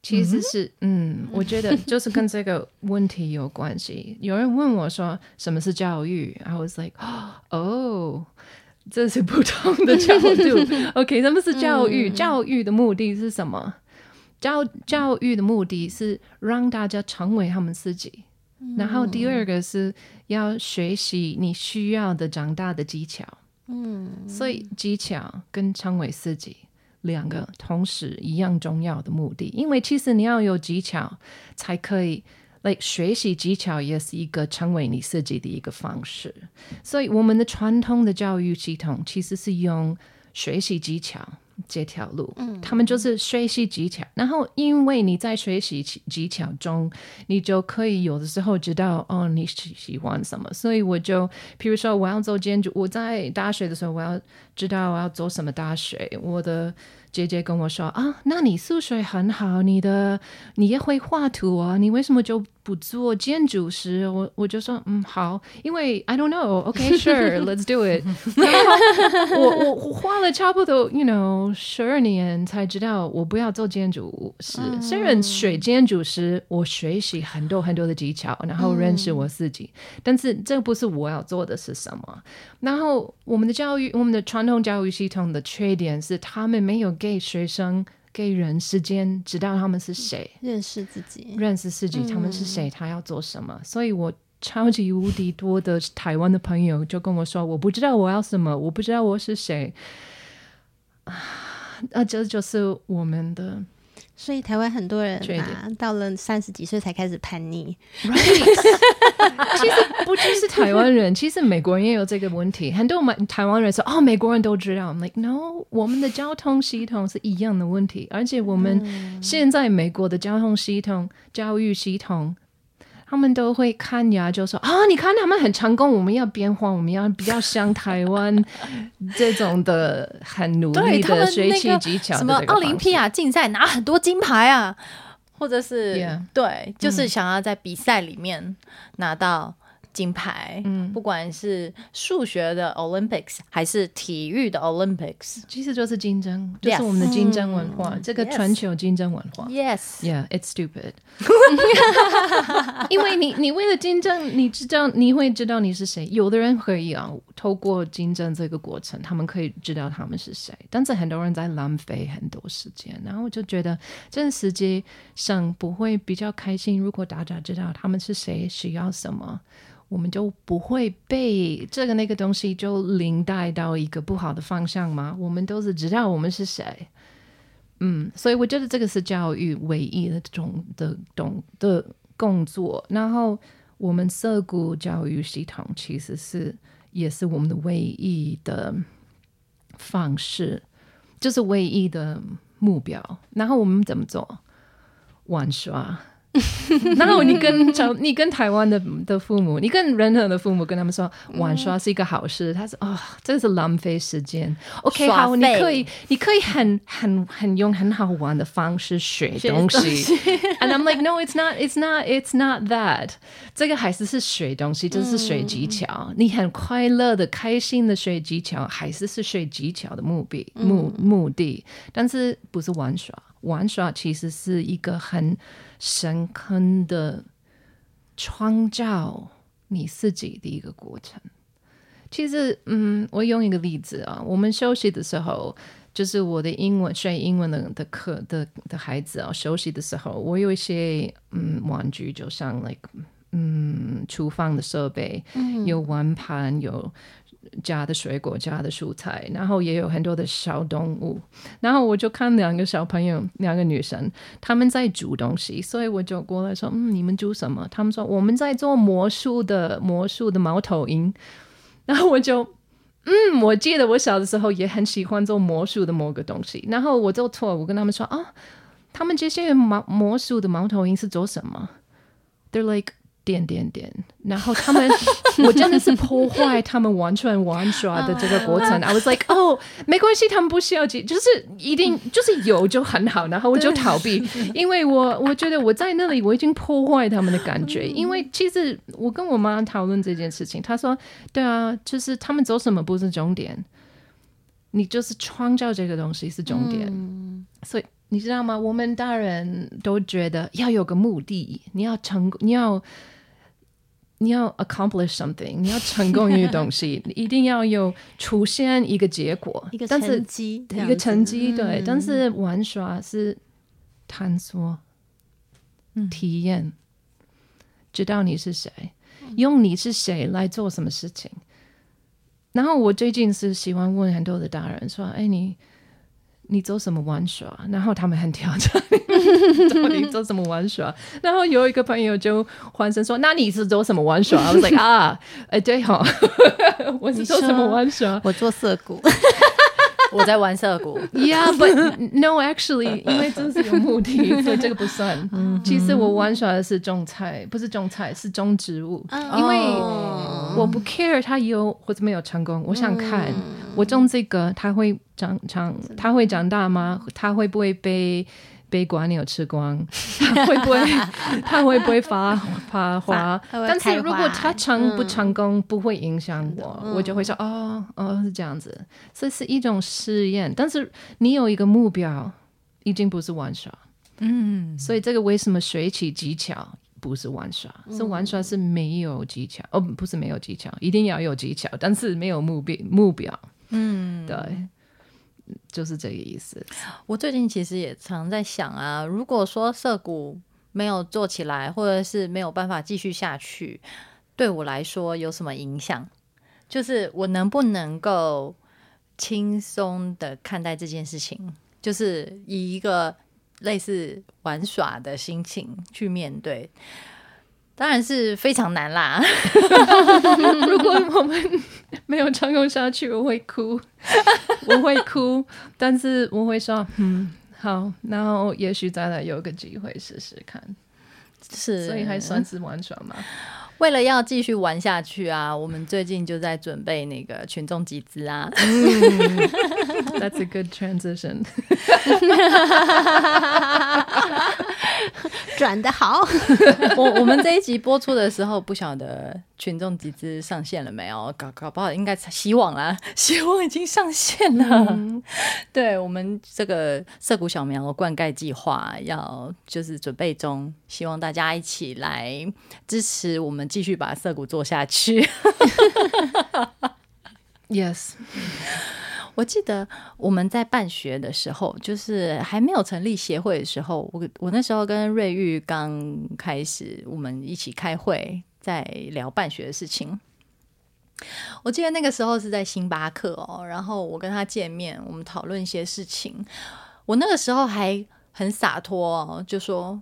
S3: 其实是嗯，我觉得就是跟这个问题有关系。有人问我说什么是教育，I was like，哦，这是不同的角度。OK，什么是教育？教育的目的是什么？教教育的目的是让大家成为他们自己。然后第二个是要学习你需要的长大的技巧。嗯，所以技巧跟成为自己。两个同时一样重要的目的，因为其实你要有技巧，才可以来学习技巧，也是一个成为你自己的一个方式。所以，我们的传统的教育系统其实是用学习技巧。这条路，嗯，他们就是学习技巧，然后因为你在学习技巧中，你就可以有的时候知道哦，你喜喜欢什么。所以我就，比如说我要做建筑，我在大学的时候，我要知道我要做什么大学。我的姐姐跟我说啊，那你数学很好，你的你也会画图啊，你为什么就？不做建筑师，我我就说嗯好，因为 I don't know，OK，sure，let's do it。我我我花了差不多，you know，十二年才知道我不要做建筑师。虽然学建筑师，我学习很多很多的技巧，然后认识我自己，但是这不是我要做的是什么。然后我们的教育，我们的传统教育系统的缺点是，他们没有给学生。给人时间知道他们是谁，
S1: 认识自己，
S3: 认识自己，他们是谁，他要做什么。所以我超级无敌多的台湾的朋友就跟我说：“我不知道我要什么，我不知道我是谁。”啊，那这就是我们的。
S1: 所以台湾很多人啊，到了三十几岁才开始叛逆。
S3: 其实不只是台湾人，其实美国人也有这个问题。很多我们台湾人说：“哦，美国人都知道。”Like no，我们的交通系统是一样的问题，而且我们现在美国的交通系统、教育系统。他们都会看呀，就说啊，你看他们很成功，我们要变化，我们要比较像台湾 这种的很努力的学习技巧，
S2: 什么奥林匹亚竞赛拿很多金牌啊，或者是对，就是想要在比赛里面拿到。金牌，嗯，不管是数学的 Olympics 还是体育的 Olympics，
S3: 其实就是竞争，就是我们的竞争文化，这个全球竞争文化。
S2: Yes，Yeah，it's
S3: stupid。因为你，你为了竞争，你知道，你会知道你是谁。有的人可以啊，透过竞争这个过程，他们可以知道他们是谁。但是很多人在浪费很多时间，然后我就觉得，这世界上不会比较开心。如果大家知道他们是谁，需要什么。我们就不会被这个那个东西就领带到一个不好的方向吗？我们都是知道我们是谁，嗯，所以我觉得这个是教育唯一的种的懂的工作。然后我们涩谷教育系统其实是也是我们的唯一的方式，就是唯一的目标。然后我们怎么做？玩耍。然后你跟长，你跟台湾的的父母，你跟任何的父母跟他们说玩耍是一个好事，他说啊、这是浪费时间。OK，好，你可以，你可以很很很用很好玩的方式学东西。And I'm like, no, it's not, it's not, it's not that。这个还是是学东西，这是学技巧。你很快乐的、开心的学技巧，还是是学技巧的目的目目的，但是不是玩耍。玩耍其实是一个很深坑的创造你自己的一个过程。其实，嗯，我用一个例子啊，我们休息的时候，就是我的英文学英文的的课的的孩子啊，休息的时候，我有一些嗯玩具，就像 like 嗯厨房的设备，有玩盘，有加的水果，加的蔬菜，然后也有很多的小动物。然后我就看两个小朋友，两个女生，他们在煮东西，所以我就过来说：“嗯，你们煮什么？”他们说：“我们在做魔术的魔术的猫头鹰。”然后我就。嗯，我记得我小的时候也很喜欢做魔术的某个东西，然后我就错，我跟他们说啊，他们这些毛魔术的猫头鹰是做什么？They're like 点点点，然后他们，我真的是破坏他们完全玩耍的这个过程。I was like，哦，没关系，他们不需要记，就是一定 就是有就很好，然后我就逃避，因为我我觉得我在那里我已经破坏他们的感觉。因为其实我跟我妈讨论这件事情，她说，对啊，就是他们走什么不是终点，你就是创造这个东西是重点，所以。你知道吗？我们大人都觉得要有个目的，你要成，你要你要 accomplish something，你要成功一个东西，你 一定要有出现一个结果，
S1: 一个成绩这
S3: 一个成绩，对。
S1: 嗯
S3: 但是玩耍是探索、体验，知道你是谁，用你是谁来做什么事情。然后我最近是喜欢问很多的大人说：“哎，你你做什么玩耍？”然后他们很挑战，到底做什么玩耍？然后有一个朋友就欢声说：“那你是做什么玩耍？”我 like 啊，哎对哈，我是做什么玩耍？
S1: 我做色谷，
S2: 我在玩涩谷
S3: ，Yeah, but no, actually，因为这是有目的，所以这个不算。其实我玩耍的是种菜，不是种菜，是种植物。因为我不 care 它有或者没有成功，我想看我种这个它会长长，它会长大吗？它会不会被被瓜牛吃光？它会不会它会不会发发花？但是如果它成不成功不会影响我，我就会说哦哦是这样子，这是一种试验。但是你有一个目标，已经不是玩耍。
S2: 嗯，
S3: 所以这个为什么学起技巧不是玩耍？是玩耍是没有技巧哦，不是没有技巧，一定要有技巧，但是没有目标目标。嗯，对，就是这个意思。
S2: 我最近其实也常在想啊，如果说涩谷没有做起来，或者是没有办法继续下去，对我来说有什么影响？就是我能不能够轻松的看待这件事情，就是以一个类似玩耍的心情去面对。当然是非常难啦，
S3: 没有成功下去，我会哭，我会哭，但是我会说，嗯，好，然后也许再来有个机会试试看，
S2: 是，
S3: 所以还算是玩耍嘛。
S2: 为了要继续玩下去啊，我们最近就在准备那个群众集资啊。
S3: That's a good transition。
S1: 转的好，
S2: 我我们这一集播出的时候，不晓得群众集资上线了没有？搞搞不好应该希望啦，希望已经上线了。对我们这个涩谷小苗灌溉计划要就是准备中，希望大家一起来支持我们，继续把涩谷做下去。
S3: Yes，
S2: 我记得我们在办学的时候，就是还没有成立协会的时候，我我那时候跟瑞玉刚开始，我们一起开会，在聊办学的事情。我记得那个时候是在星巴克哦，然后我跟他见面，我们讨论一些事情。我那个时候还很洒脱哦，就说。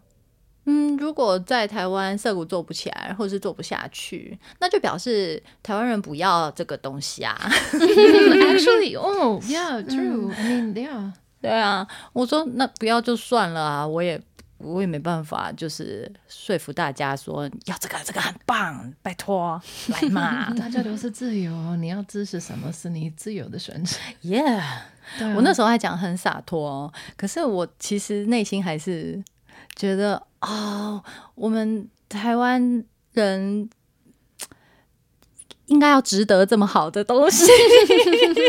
S2: 嗯，如果在台湾涩谷做不起来，或者是做不下去，那就表示台湾人不要这个东西啊。
S3: Actually, oh, yeah, true. I mean, yeah.
S2: 对啊，我说那不要就算了啊，我也我也没办法，就是说服大家说要这个这个很棒，拜托来嘛，
S3: 大家都是自由，你要支持什么是你自由的选择。
S2: 耶！
S3: 对啊
S2: 我那时候还讲很洒脱哦，可是我其实内心还是觉得哦，我们台湾人 应该要值得这么好的东西，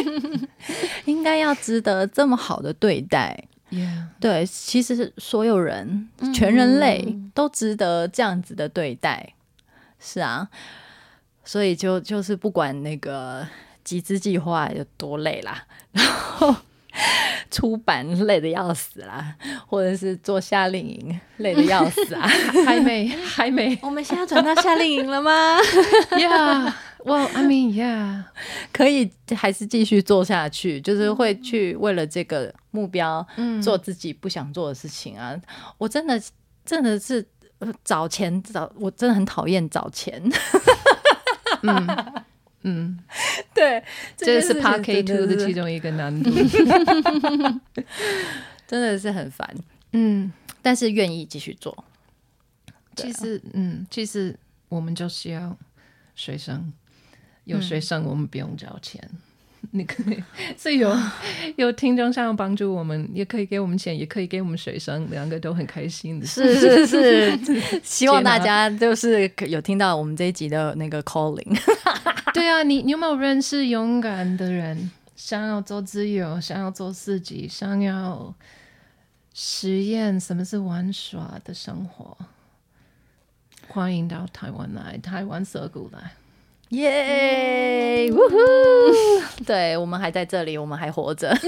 S2: 应该要值得这么好的对待。
S3: Yeah，
S2: 对，其实所有人，全人类都值得这样子的对待。是啊，所以就就是不管那个集资计划有多累啦，然后出版累的要死啦，或者是做夏令营累的要死啊，
S3: 还没，还没。
S1: 我们现在转到夏令营了吗？
S3: Yeah，Well, I mean, yeah，
S2: 可以还是继续做下去，就是会去为了这个目标做自己不想做的事情啊。我真的真的是呃找钱找，我真的很讨厌找钱。
S3: 嗯，
S2: 对，
S3: 这是 Part
S2: 情
S3: K
S2: 真
S3: Two
S2: 的
S3: 其中一个难度。
S2: 真的是很烦，
S3: 嗯，
S2: 但是愿意继续做。
S3: 其实，嗯，其实我们就是要学生，有学生我们不用交钱。你可以，所以有有听众想要帮助我们，也可以给我们钱，也可以给我们水声，两个都很开心的。
S2: 是是是，希望大家就是有听到我们这一集的那个 calling。
S3: 对啊，你你有没有认识勇敢的人，想要做自由，想要做自己，想要实验什么是玩耍的生活？欢迎到台湾来，台湾涩谷来。
S2: 耶！呜呼！对我们还在这里，我们还活着。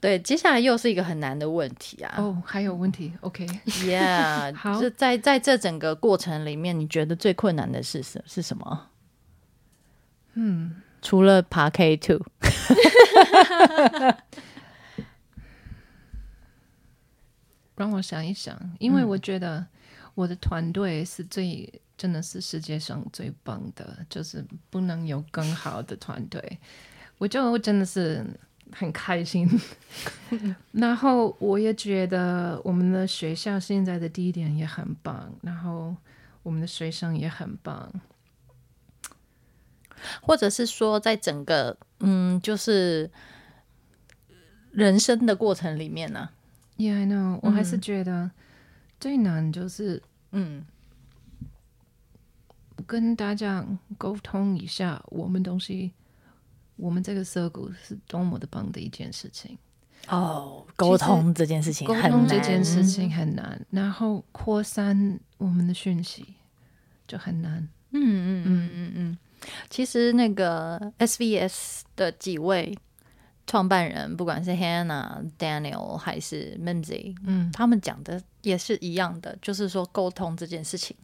S2: 对，接下来又是一个很难的问题啊。
S3: 哦，还有问题
S2: ？OK，Yeah，
S3: 好
S2: 就在在这整个过程里面，你觉得最困难的是什是什么？嗯，除了爬 K two，
S3: 让我想一想，因为我觉得我的团队是最真的是世界上最棒的，就是不能有更好的团队。我就真的是很开心。然后我也觉得我们的学校现在的地点也很棒，然后我们的学生也很棒。
S2: 或者是说，在整个嗯，就是人生的过程里面呢、
S3: Yeah, I know、我还是觉得最难就是
S2: 嗯
S3: 跟大家沟通一下，我们东西，我们这个涩谷是多么的棒的一件事情。
S2: 哦，沟通这件事情
S3: 沟
S2: 很难
S3: 通这件事情很难，然后扩散我们的讯息就很难。
S2: 嗯嗯嗯嗯嗯，其实那个 SVS 的几位创办人，不管是 Hannah、Daniel 还是 Minzy，
S3: 嗯，
S2: 他们讲的也是一样的，就是说沟通这件事情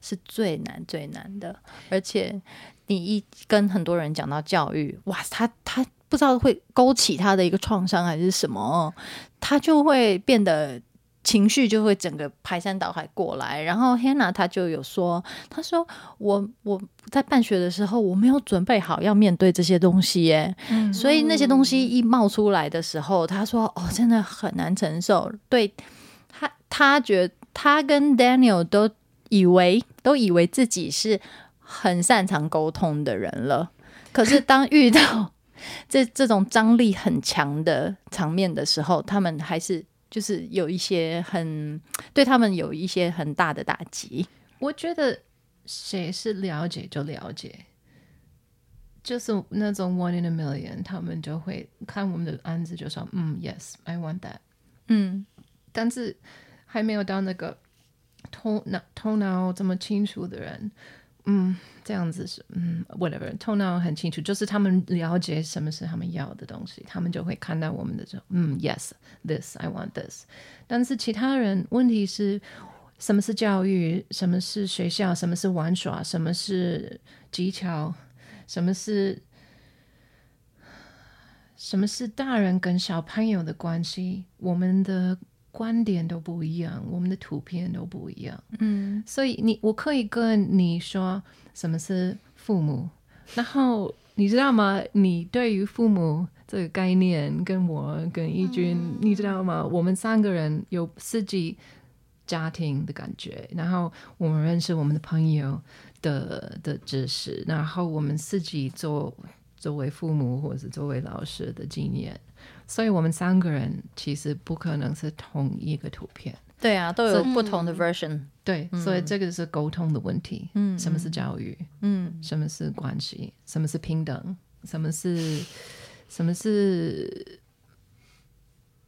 S2: 是最难最难的，而且你一跟很多人讲到教育，哇，他他不知道会勾起他的一个创伤还是什么哦，他就会变得。情绪就会整个排山倒海过来，然后 Hannah 她就有说，她说我我在办学的时候我没有准备好要面对这些东西耶，所以那些东西一冒出来的时候，她说哦，真的很难承受。对他，他觉他跟 Daniel 都以为都以为自己是很擅长沟通的人了，可是当遇到这 这种张力很强的场面的时候，他们还是就是有一些很对他们有一些很大的打击。
S3: 我觉得谁是了解就了解，就是那种 one in a million，他们就会看我们的案子就说，嗯，yes，I want that。
S2: 嗯
S3: 但是还没有到那个头脑头脑这么清楚的人，嗯，这样子是嗯，whatever，头脑很清楚，就是他们了解什么是他们要的东西，他们就会看到我们的这，嗯，yes，this I want this。但是其他人问题是。什么是教育？什么是学校？什么是玩耍？什么是技巧？什么是什么是大人跟小朋友的关系？我们的观点都不一样，我们的图片都不一样。
S2: 嗯
S3: 所以你我可以跟你说什么是父母，然后你知道吗？你对于父母这个概念，跟我跟义军，你知道吗？我们三个人有自己家庭的感觉，然后我们认识我们的朋友的的知识，然后我们自己做作为父母或者作为老师的经验，所以我们三个人其实不可能是同一个图片。
S2: 对啊，都有不同的 version。
S3: 对，所以这个是沟通的问题。嗯，什么是教育？嗯，什么是关系？什么是平等？什么是什么是？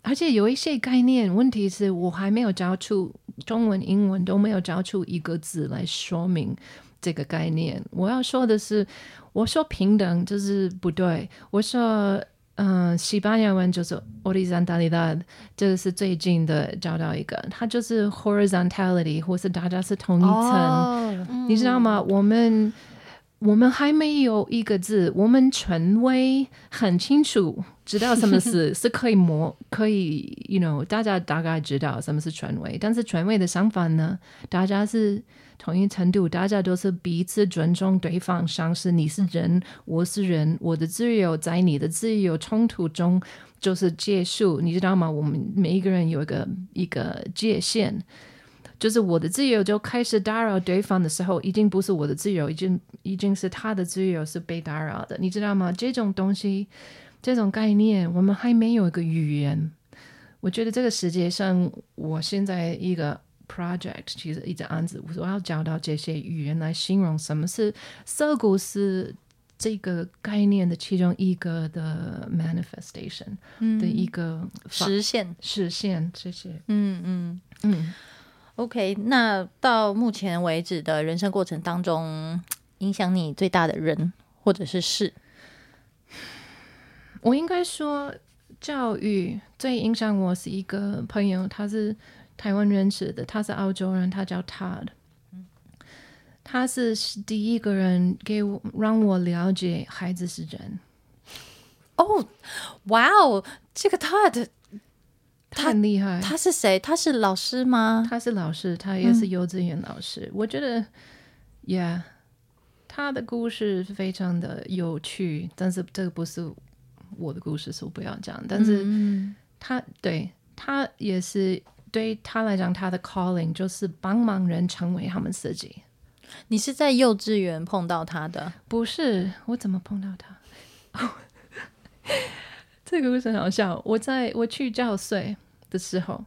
S3: 而且有一些概念，问题是我还没有教出中文、英文都没有教出一个字来说明这个概念。我要说的是，我说平等就是不对。我说。嗯，西班牙文就是 horizontalidad，这个是最近的找到一个，它就是 horizontality，或是大家是同一层，你知道吗？我们我们还没有一个字，我们权威很清楚，知道什么是 是可以模可以，you know，大家大概知道什么是权威，但是权威的相反呢，大家是。同一程度，大家都是彼此尊重对方，像是你是人，我是人，我的自由在你的自由冲突中就是结束，你知道吗？我们每一个人有一个一个界限，就是我的自由就开始打扰对方的时候，已经不是我的自由，已经已经是他的自由是被打扰的，你知道吗？这种东西，这种概念，我们还没有一个语言。我觉得这个世界上，我现在一个。project 其实一直案子，我要找到这些语言来形容什么是色谷是这个概念的其中一个的 manifestation 的一个
S2: 实现
S3: 实现这些。
S2: 嗯嗯嗯。OK，那到目前为止的人生过程当中，影响你最大的人或者是事，
S3: 我应该说教育最影响我是一个朋友，他是。台湾认识的，他是澳洲人，他叫 Todd，他是第一个人给我让我了解孩子是人。
S2: 哦，哇哦，这个 Todd，
S3: 他很厉害。
S2: 他是谁？他是老师吗？
S3: 他是老师，他也是幼稚园老师。我觉得，Yeah，他的故事非常的有趣，但是这个不是我的故事，所以不要讲。但是他对他也是。对他来讲，他的 calling 就是帮忙人成为他们自己。
S2: 你是在幼稚园碰到他的？
S3: 不是，我怎么碰到他？这个故事很好笑。我在我去交税的时候，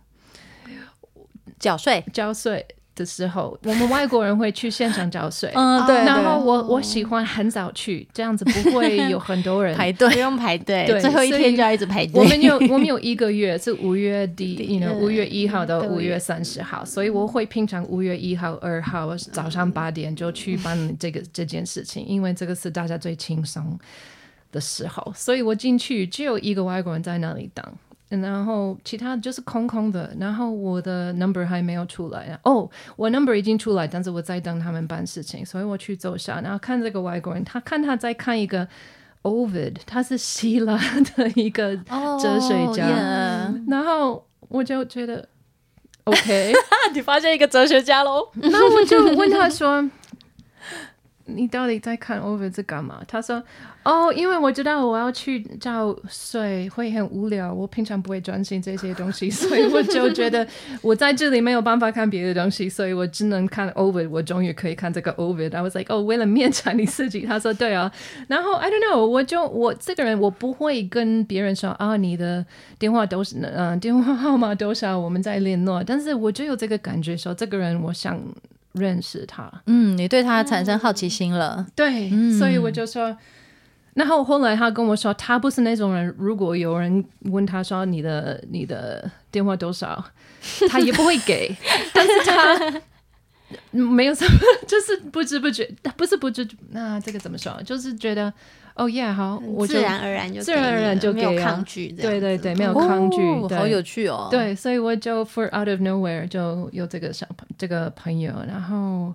S2: 缴税，
S3: 交税。的时候，我们外国人会去现场找水，
S2: 嗯，对。
S3: 然后我我喜欢很早去，这样子不会有很多人。
S2: 排队，
S1: 不用排队，
S3: 对，
S1: 最后一天就要一直排队。
S3: 我们有我们有一个月是五月底，你五月一号到五月三十号，所以我会平常五月一号、二号早上八点就去办这个这件事情，因为这个是大家最轻松的时候，所以我进去只有一个外国人在那里等。然后其他就是空空的，然后我的 number 还没有出来哦，我 number 已经出来，但是我在等他们办事情，所以我去走下，然后看这个外国人，他看他在看一个 Ovid，他是希腊的一个哲学家，然后我就觉得 OK，
S2: 你发现一个哲学家喽，
S3: 那我就问他说。你到底在看 Ovid 是干嘛？他说：“哦，因为我知道我要去照睡会很无聊，我平常不会专心这些东西，所以我就觉得我在这里没有办法看别的东西，所以我只能看 over。我终于可以看这个 over。I was like，哦，为了勉强你自己。他说对啊。然后 I don't know，我就我这个人我不会跟别人说啊，你的电话都是嗯电话号码多少，我们在联络。但是我就有这个感觉说，这个人我想。认识他，
S2: 嗯，你对他产生好奇心了，
S3: 对，所以我就说，然后后来他跟我说，他不是那种人，如果有人问他说你的你的电话多少，他也不会给，但是他没有什么，就是不知不觉，不是不知，那这个怎么说，就是觉得。哦耶，好，我
S1: 自然而然就
S3: 自然而然就
S1: 没有抗拒，
S3: 对对对，没有抗拒，
S2: 好有趣哦。
S3: 对，所以我就 for out of nowhere 就有这个小朋这个朋友，然后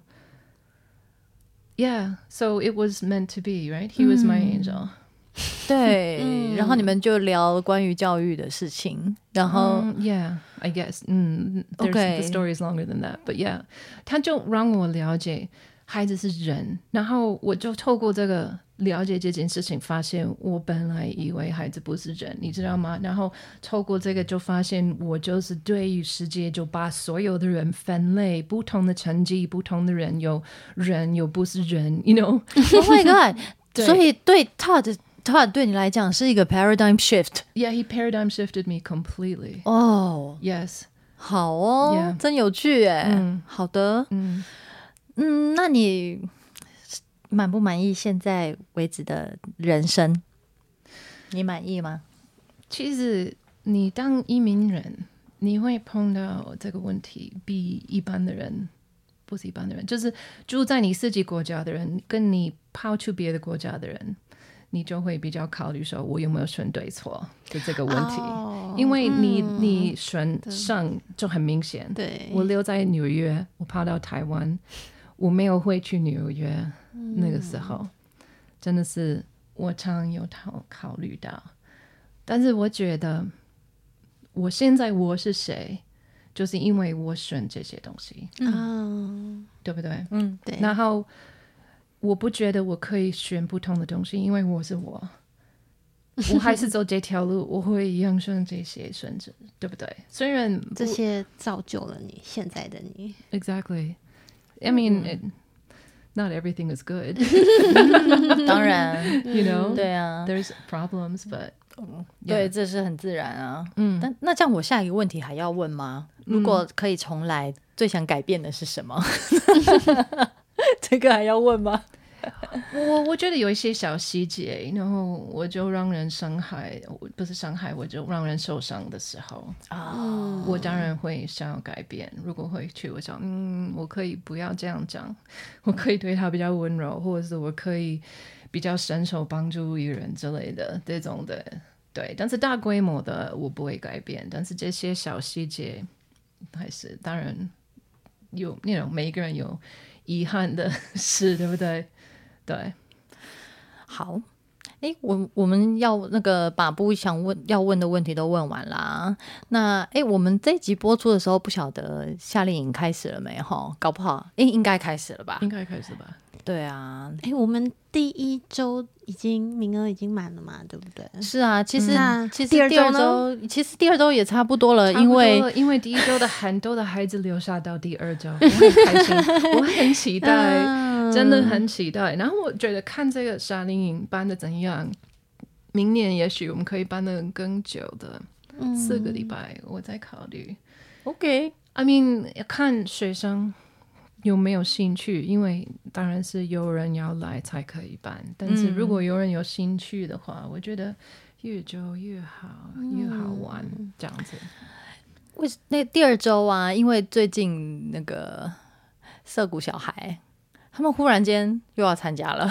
S3: ，yeah，so it was meant to be right，he was my angel。
S2: 对，然后你们就聊关于教育的事情，然后，
S3: yeah，I guess，嗯，OK，the story is longer than that，but yeah，他就让我了解。 孩子是人，然后我就透过这个了解这件事情，发现我本来以为孩子不是人，你知道吗？然后透过这个就发现，我就是对于世界就把所有的人分类，不同的成绩，不同的人有人有不是人，you
S2: know？Oh my god！所以对 Todd Todd 对你来讲是一个 paradigm shift
S3: Yeah, he paradigm shifted me completely.
S2: 哦。
S3: Yes.
S2: 好哦
S3: Yeah
S2: 真有趣哎。
S3: 嗯
S2: 好的，
S3: 嗯，
S2: 嗯，那你满不满意现在为止的人生？你满意吗？
S3: 其实你当移民人，你会碰到这个问题，比一般的人不是一般的人，就是住在你自己国家的人，跟你抛去别的国家的人，你就会比较考虑说，我有没有选对错的这个问题。
S1: 哦
S3: 因为你、
S1: 嗯
S3: 你选上就很明显，
S1: 对
S3: 我留在纽约，我跑到台湾，我没有会去纽约。
S1: 嗯
S3: 那个时候，真的是我常有考考虑到，但是我觉得我现在我是谁，就是因为我选这些东西，
S1: 嗯，
S3: 对不对？
S2: 嗯，
S1: 对，
S3: 然后我不觉得我可以选不同的东西，因为我是我。我还是走这条路，我会一样选这些选择，对不对？虽然
S1: 这些造就了你现在的你。
S3: Exactly. I mean, it, not everything is good.
S2: 当然
S3: ，You know,
S2: 对啊
S3: ，there's problems, but
S2: 对，这是很自然啊。
S3: 嗯，
S2: 但那这样，我下一个问题还要问吗？如果可以重来，最想改变的是什么？这个还要问吗？
S3: 我我觉得有一些小细节，然后我就让人伤害，我不是伤害，我就让人受伤的时候，
S2: 啊，
S3: 我当然会想要改变。如果回去，我想，嗯，我可以不要这样讲，我可以对他比较温柔，或者是我可以比较伸手帮助一个人之类的这种的。对，但是大规模的我不会改变，但是这些小细节还是当然有那种每一个人有遗憾的 事，对不对？对，
S2: 好。哎，我我们要那个把不想问要问的问题都问完啦。那哎，我们这一集播出的时候，不晓得夏令营开始了没？哈，搞不好哎，应该开始了吧？
S3: 应该开始吧。
S2: 对啊，
S1: 哎，我们第一周已经名额已经满了嘛，对不对？
S2: 是啊，其实、
S1: 那
S2: 其实
S1: 第二周
S2: 周，其实第二周也差不多了，因为
S3: 因为第一周的很多的孩子留下到第二周，我很开心，我很期待，
S1: 嗯
S3: 真的很期待。然后我觉得看这个夏令营办的怎样，明年也许我们可以办的更久的，
S1: 嗯
S3: 四个礼拜，我在考虑。OK，I mean，看学生有没有兴趣，因为当然是有人要来才可以办。但是如果有人有兴趣的话，我觉得越久越好，越好玩，这样子。
S2: 为什那第二周啊，因为最近那个涩谷小孩，他们忽然间又要参加了，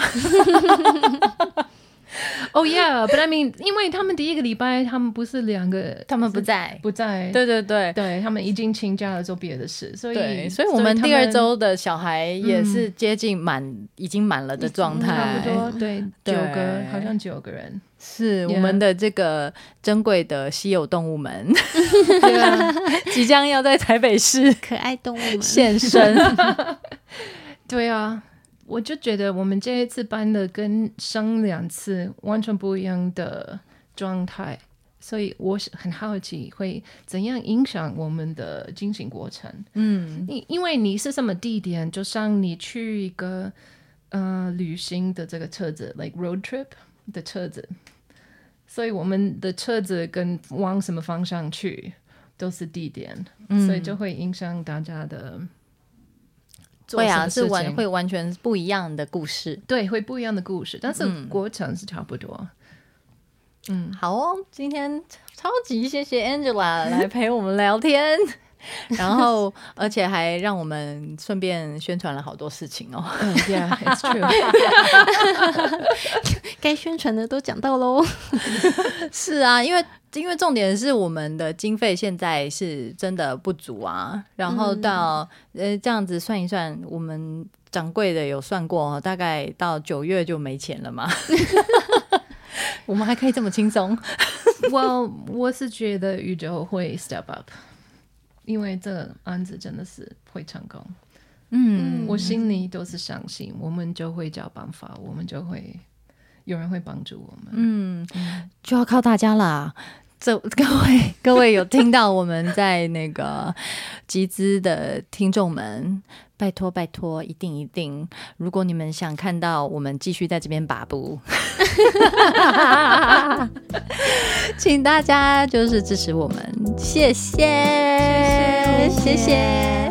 S3: 哦、yeah，but I mean，因为他们第一个礼拜他们不是两个，
S2: 他们不在。
S3: 不在，
S2: 对对对
S3: 对，他们已经请假了做别的事，所以，
S2: 所以我们第二周的小孩也是接近满，已经满了的状态差。
S3: 不多对九
S2: 对
S3: 个，好像九个人。
S2: 是
S3: Yeah
S2: 我们的这个珍贵的稀有动物们，即将要在台北市
S1: 可爱动物们，
S2: 现身。
S3: 对啊，我就觉得我们这一次搬的跟上两次完全不一样的状态，所以我是很好奇会怎样影响我们的进行过程。
S2: 嗯，
S3: 因因为你是什么地点，就像你去一个呃旅行的这个车子，like road trip 的车子，所以我们的车子跟往什么方向去都是地点，所以就会影响大家的做
S2: 会啊，
S3: 什么事情。
S2: 是完会完全不一样的故事。
S3: 对，会不一样的故事，但是
S2: 嗯
S3: 过程是差不多。嗯，
S2: 好哦，今天超级谢谢 Angela 来陪我们聊天，然后而且还让我们顺便宣传了好多事情哦。
S3: 嗯，Yeah，it's true。
S1: 该宣传的都讲到喽。
S2: 是啊，因为因为重点是我们的经费现在是真的不足啊，然后到、呃这样子算一算，我们掌柜的有算过哦，大概到九月就没钱了嘛。我们还可以这么轻松
S3: ，Well，我是觉得宇宙会 step up，因为这个案子真的是会成功。
S2: 嗯，
S3: 我心里都是相信，我们就会找办法，我们就会有人会帮助我们。
S2: 嗯，就要靠大家啦。这 各位各位有听到我们在那个集资的听众们，拜托拜托，一定一定，如果你们想看到我们继续在这边把布，请大家就是支持我们，谢谢，谢谢，谢谢。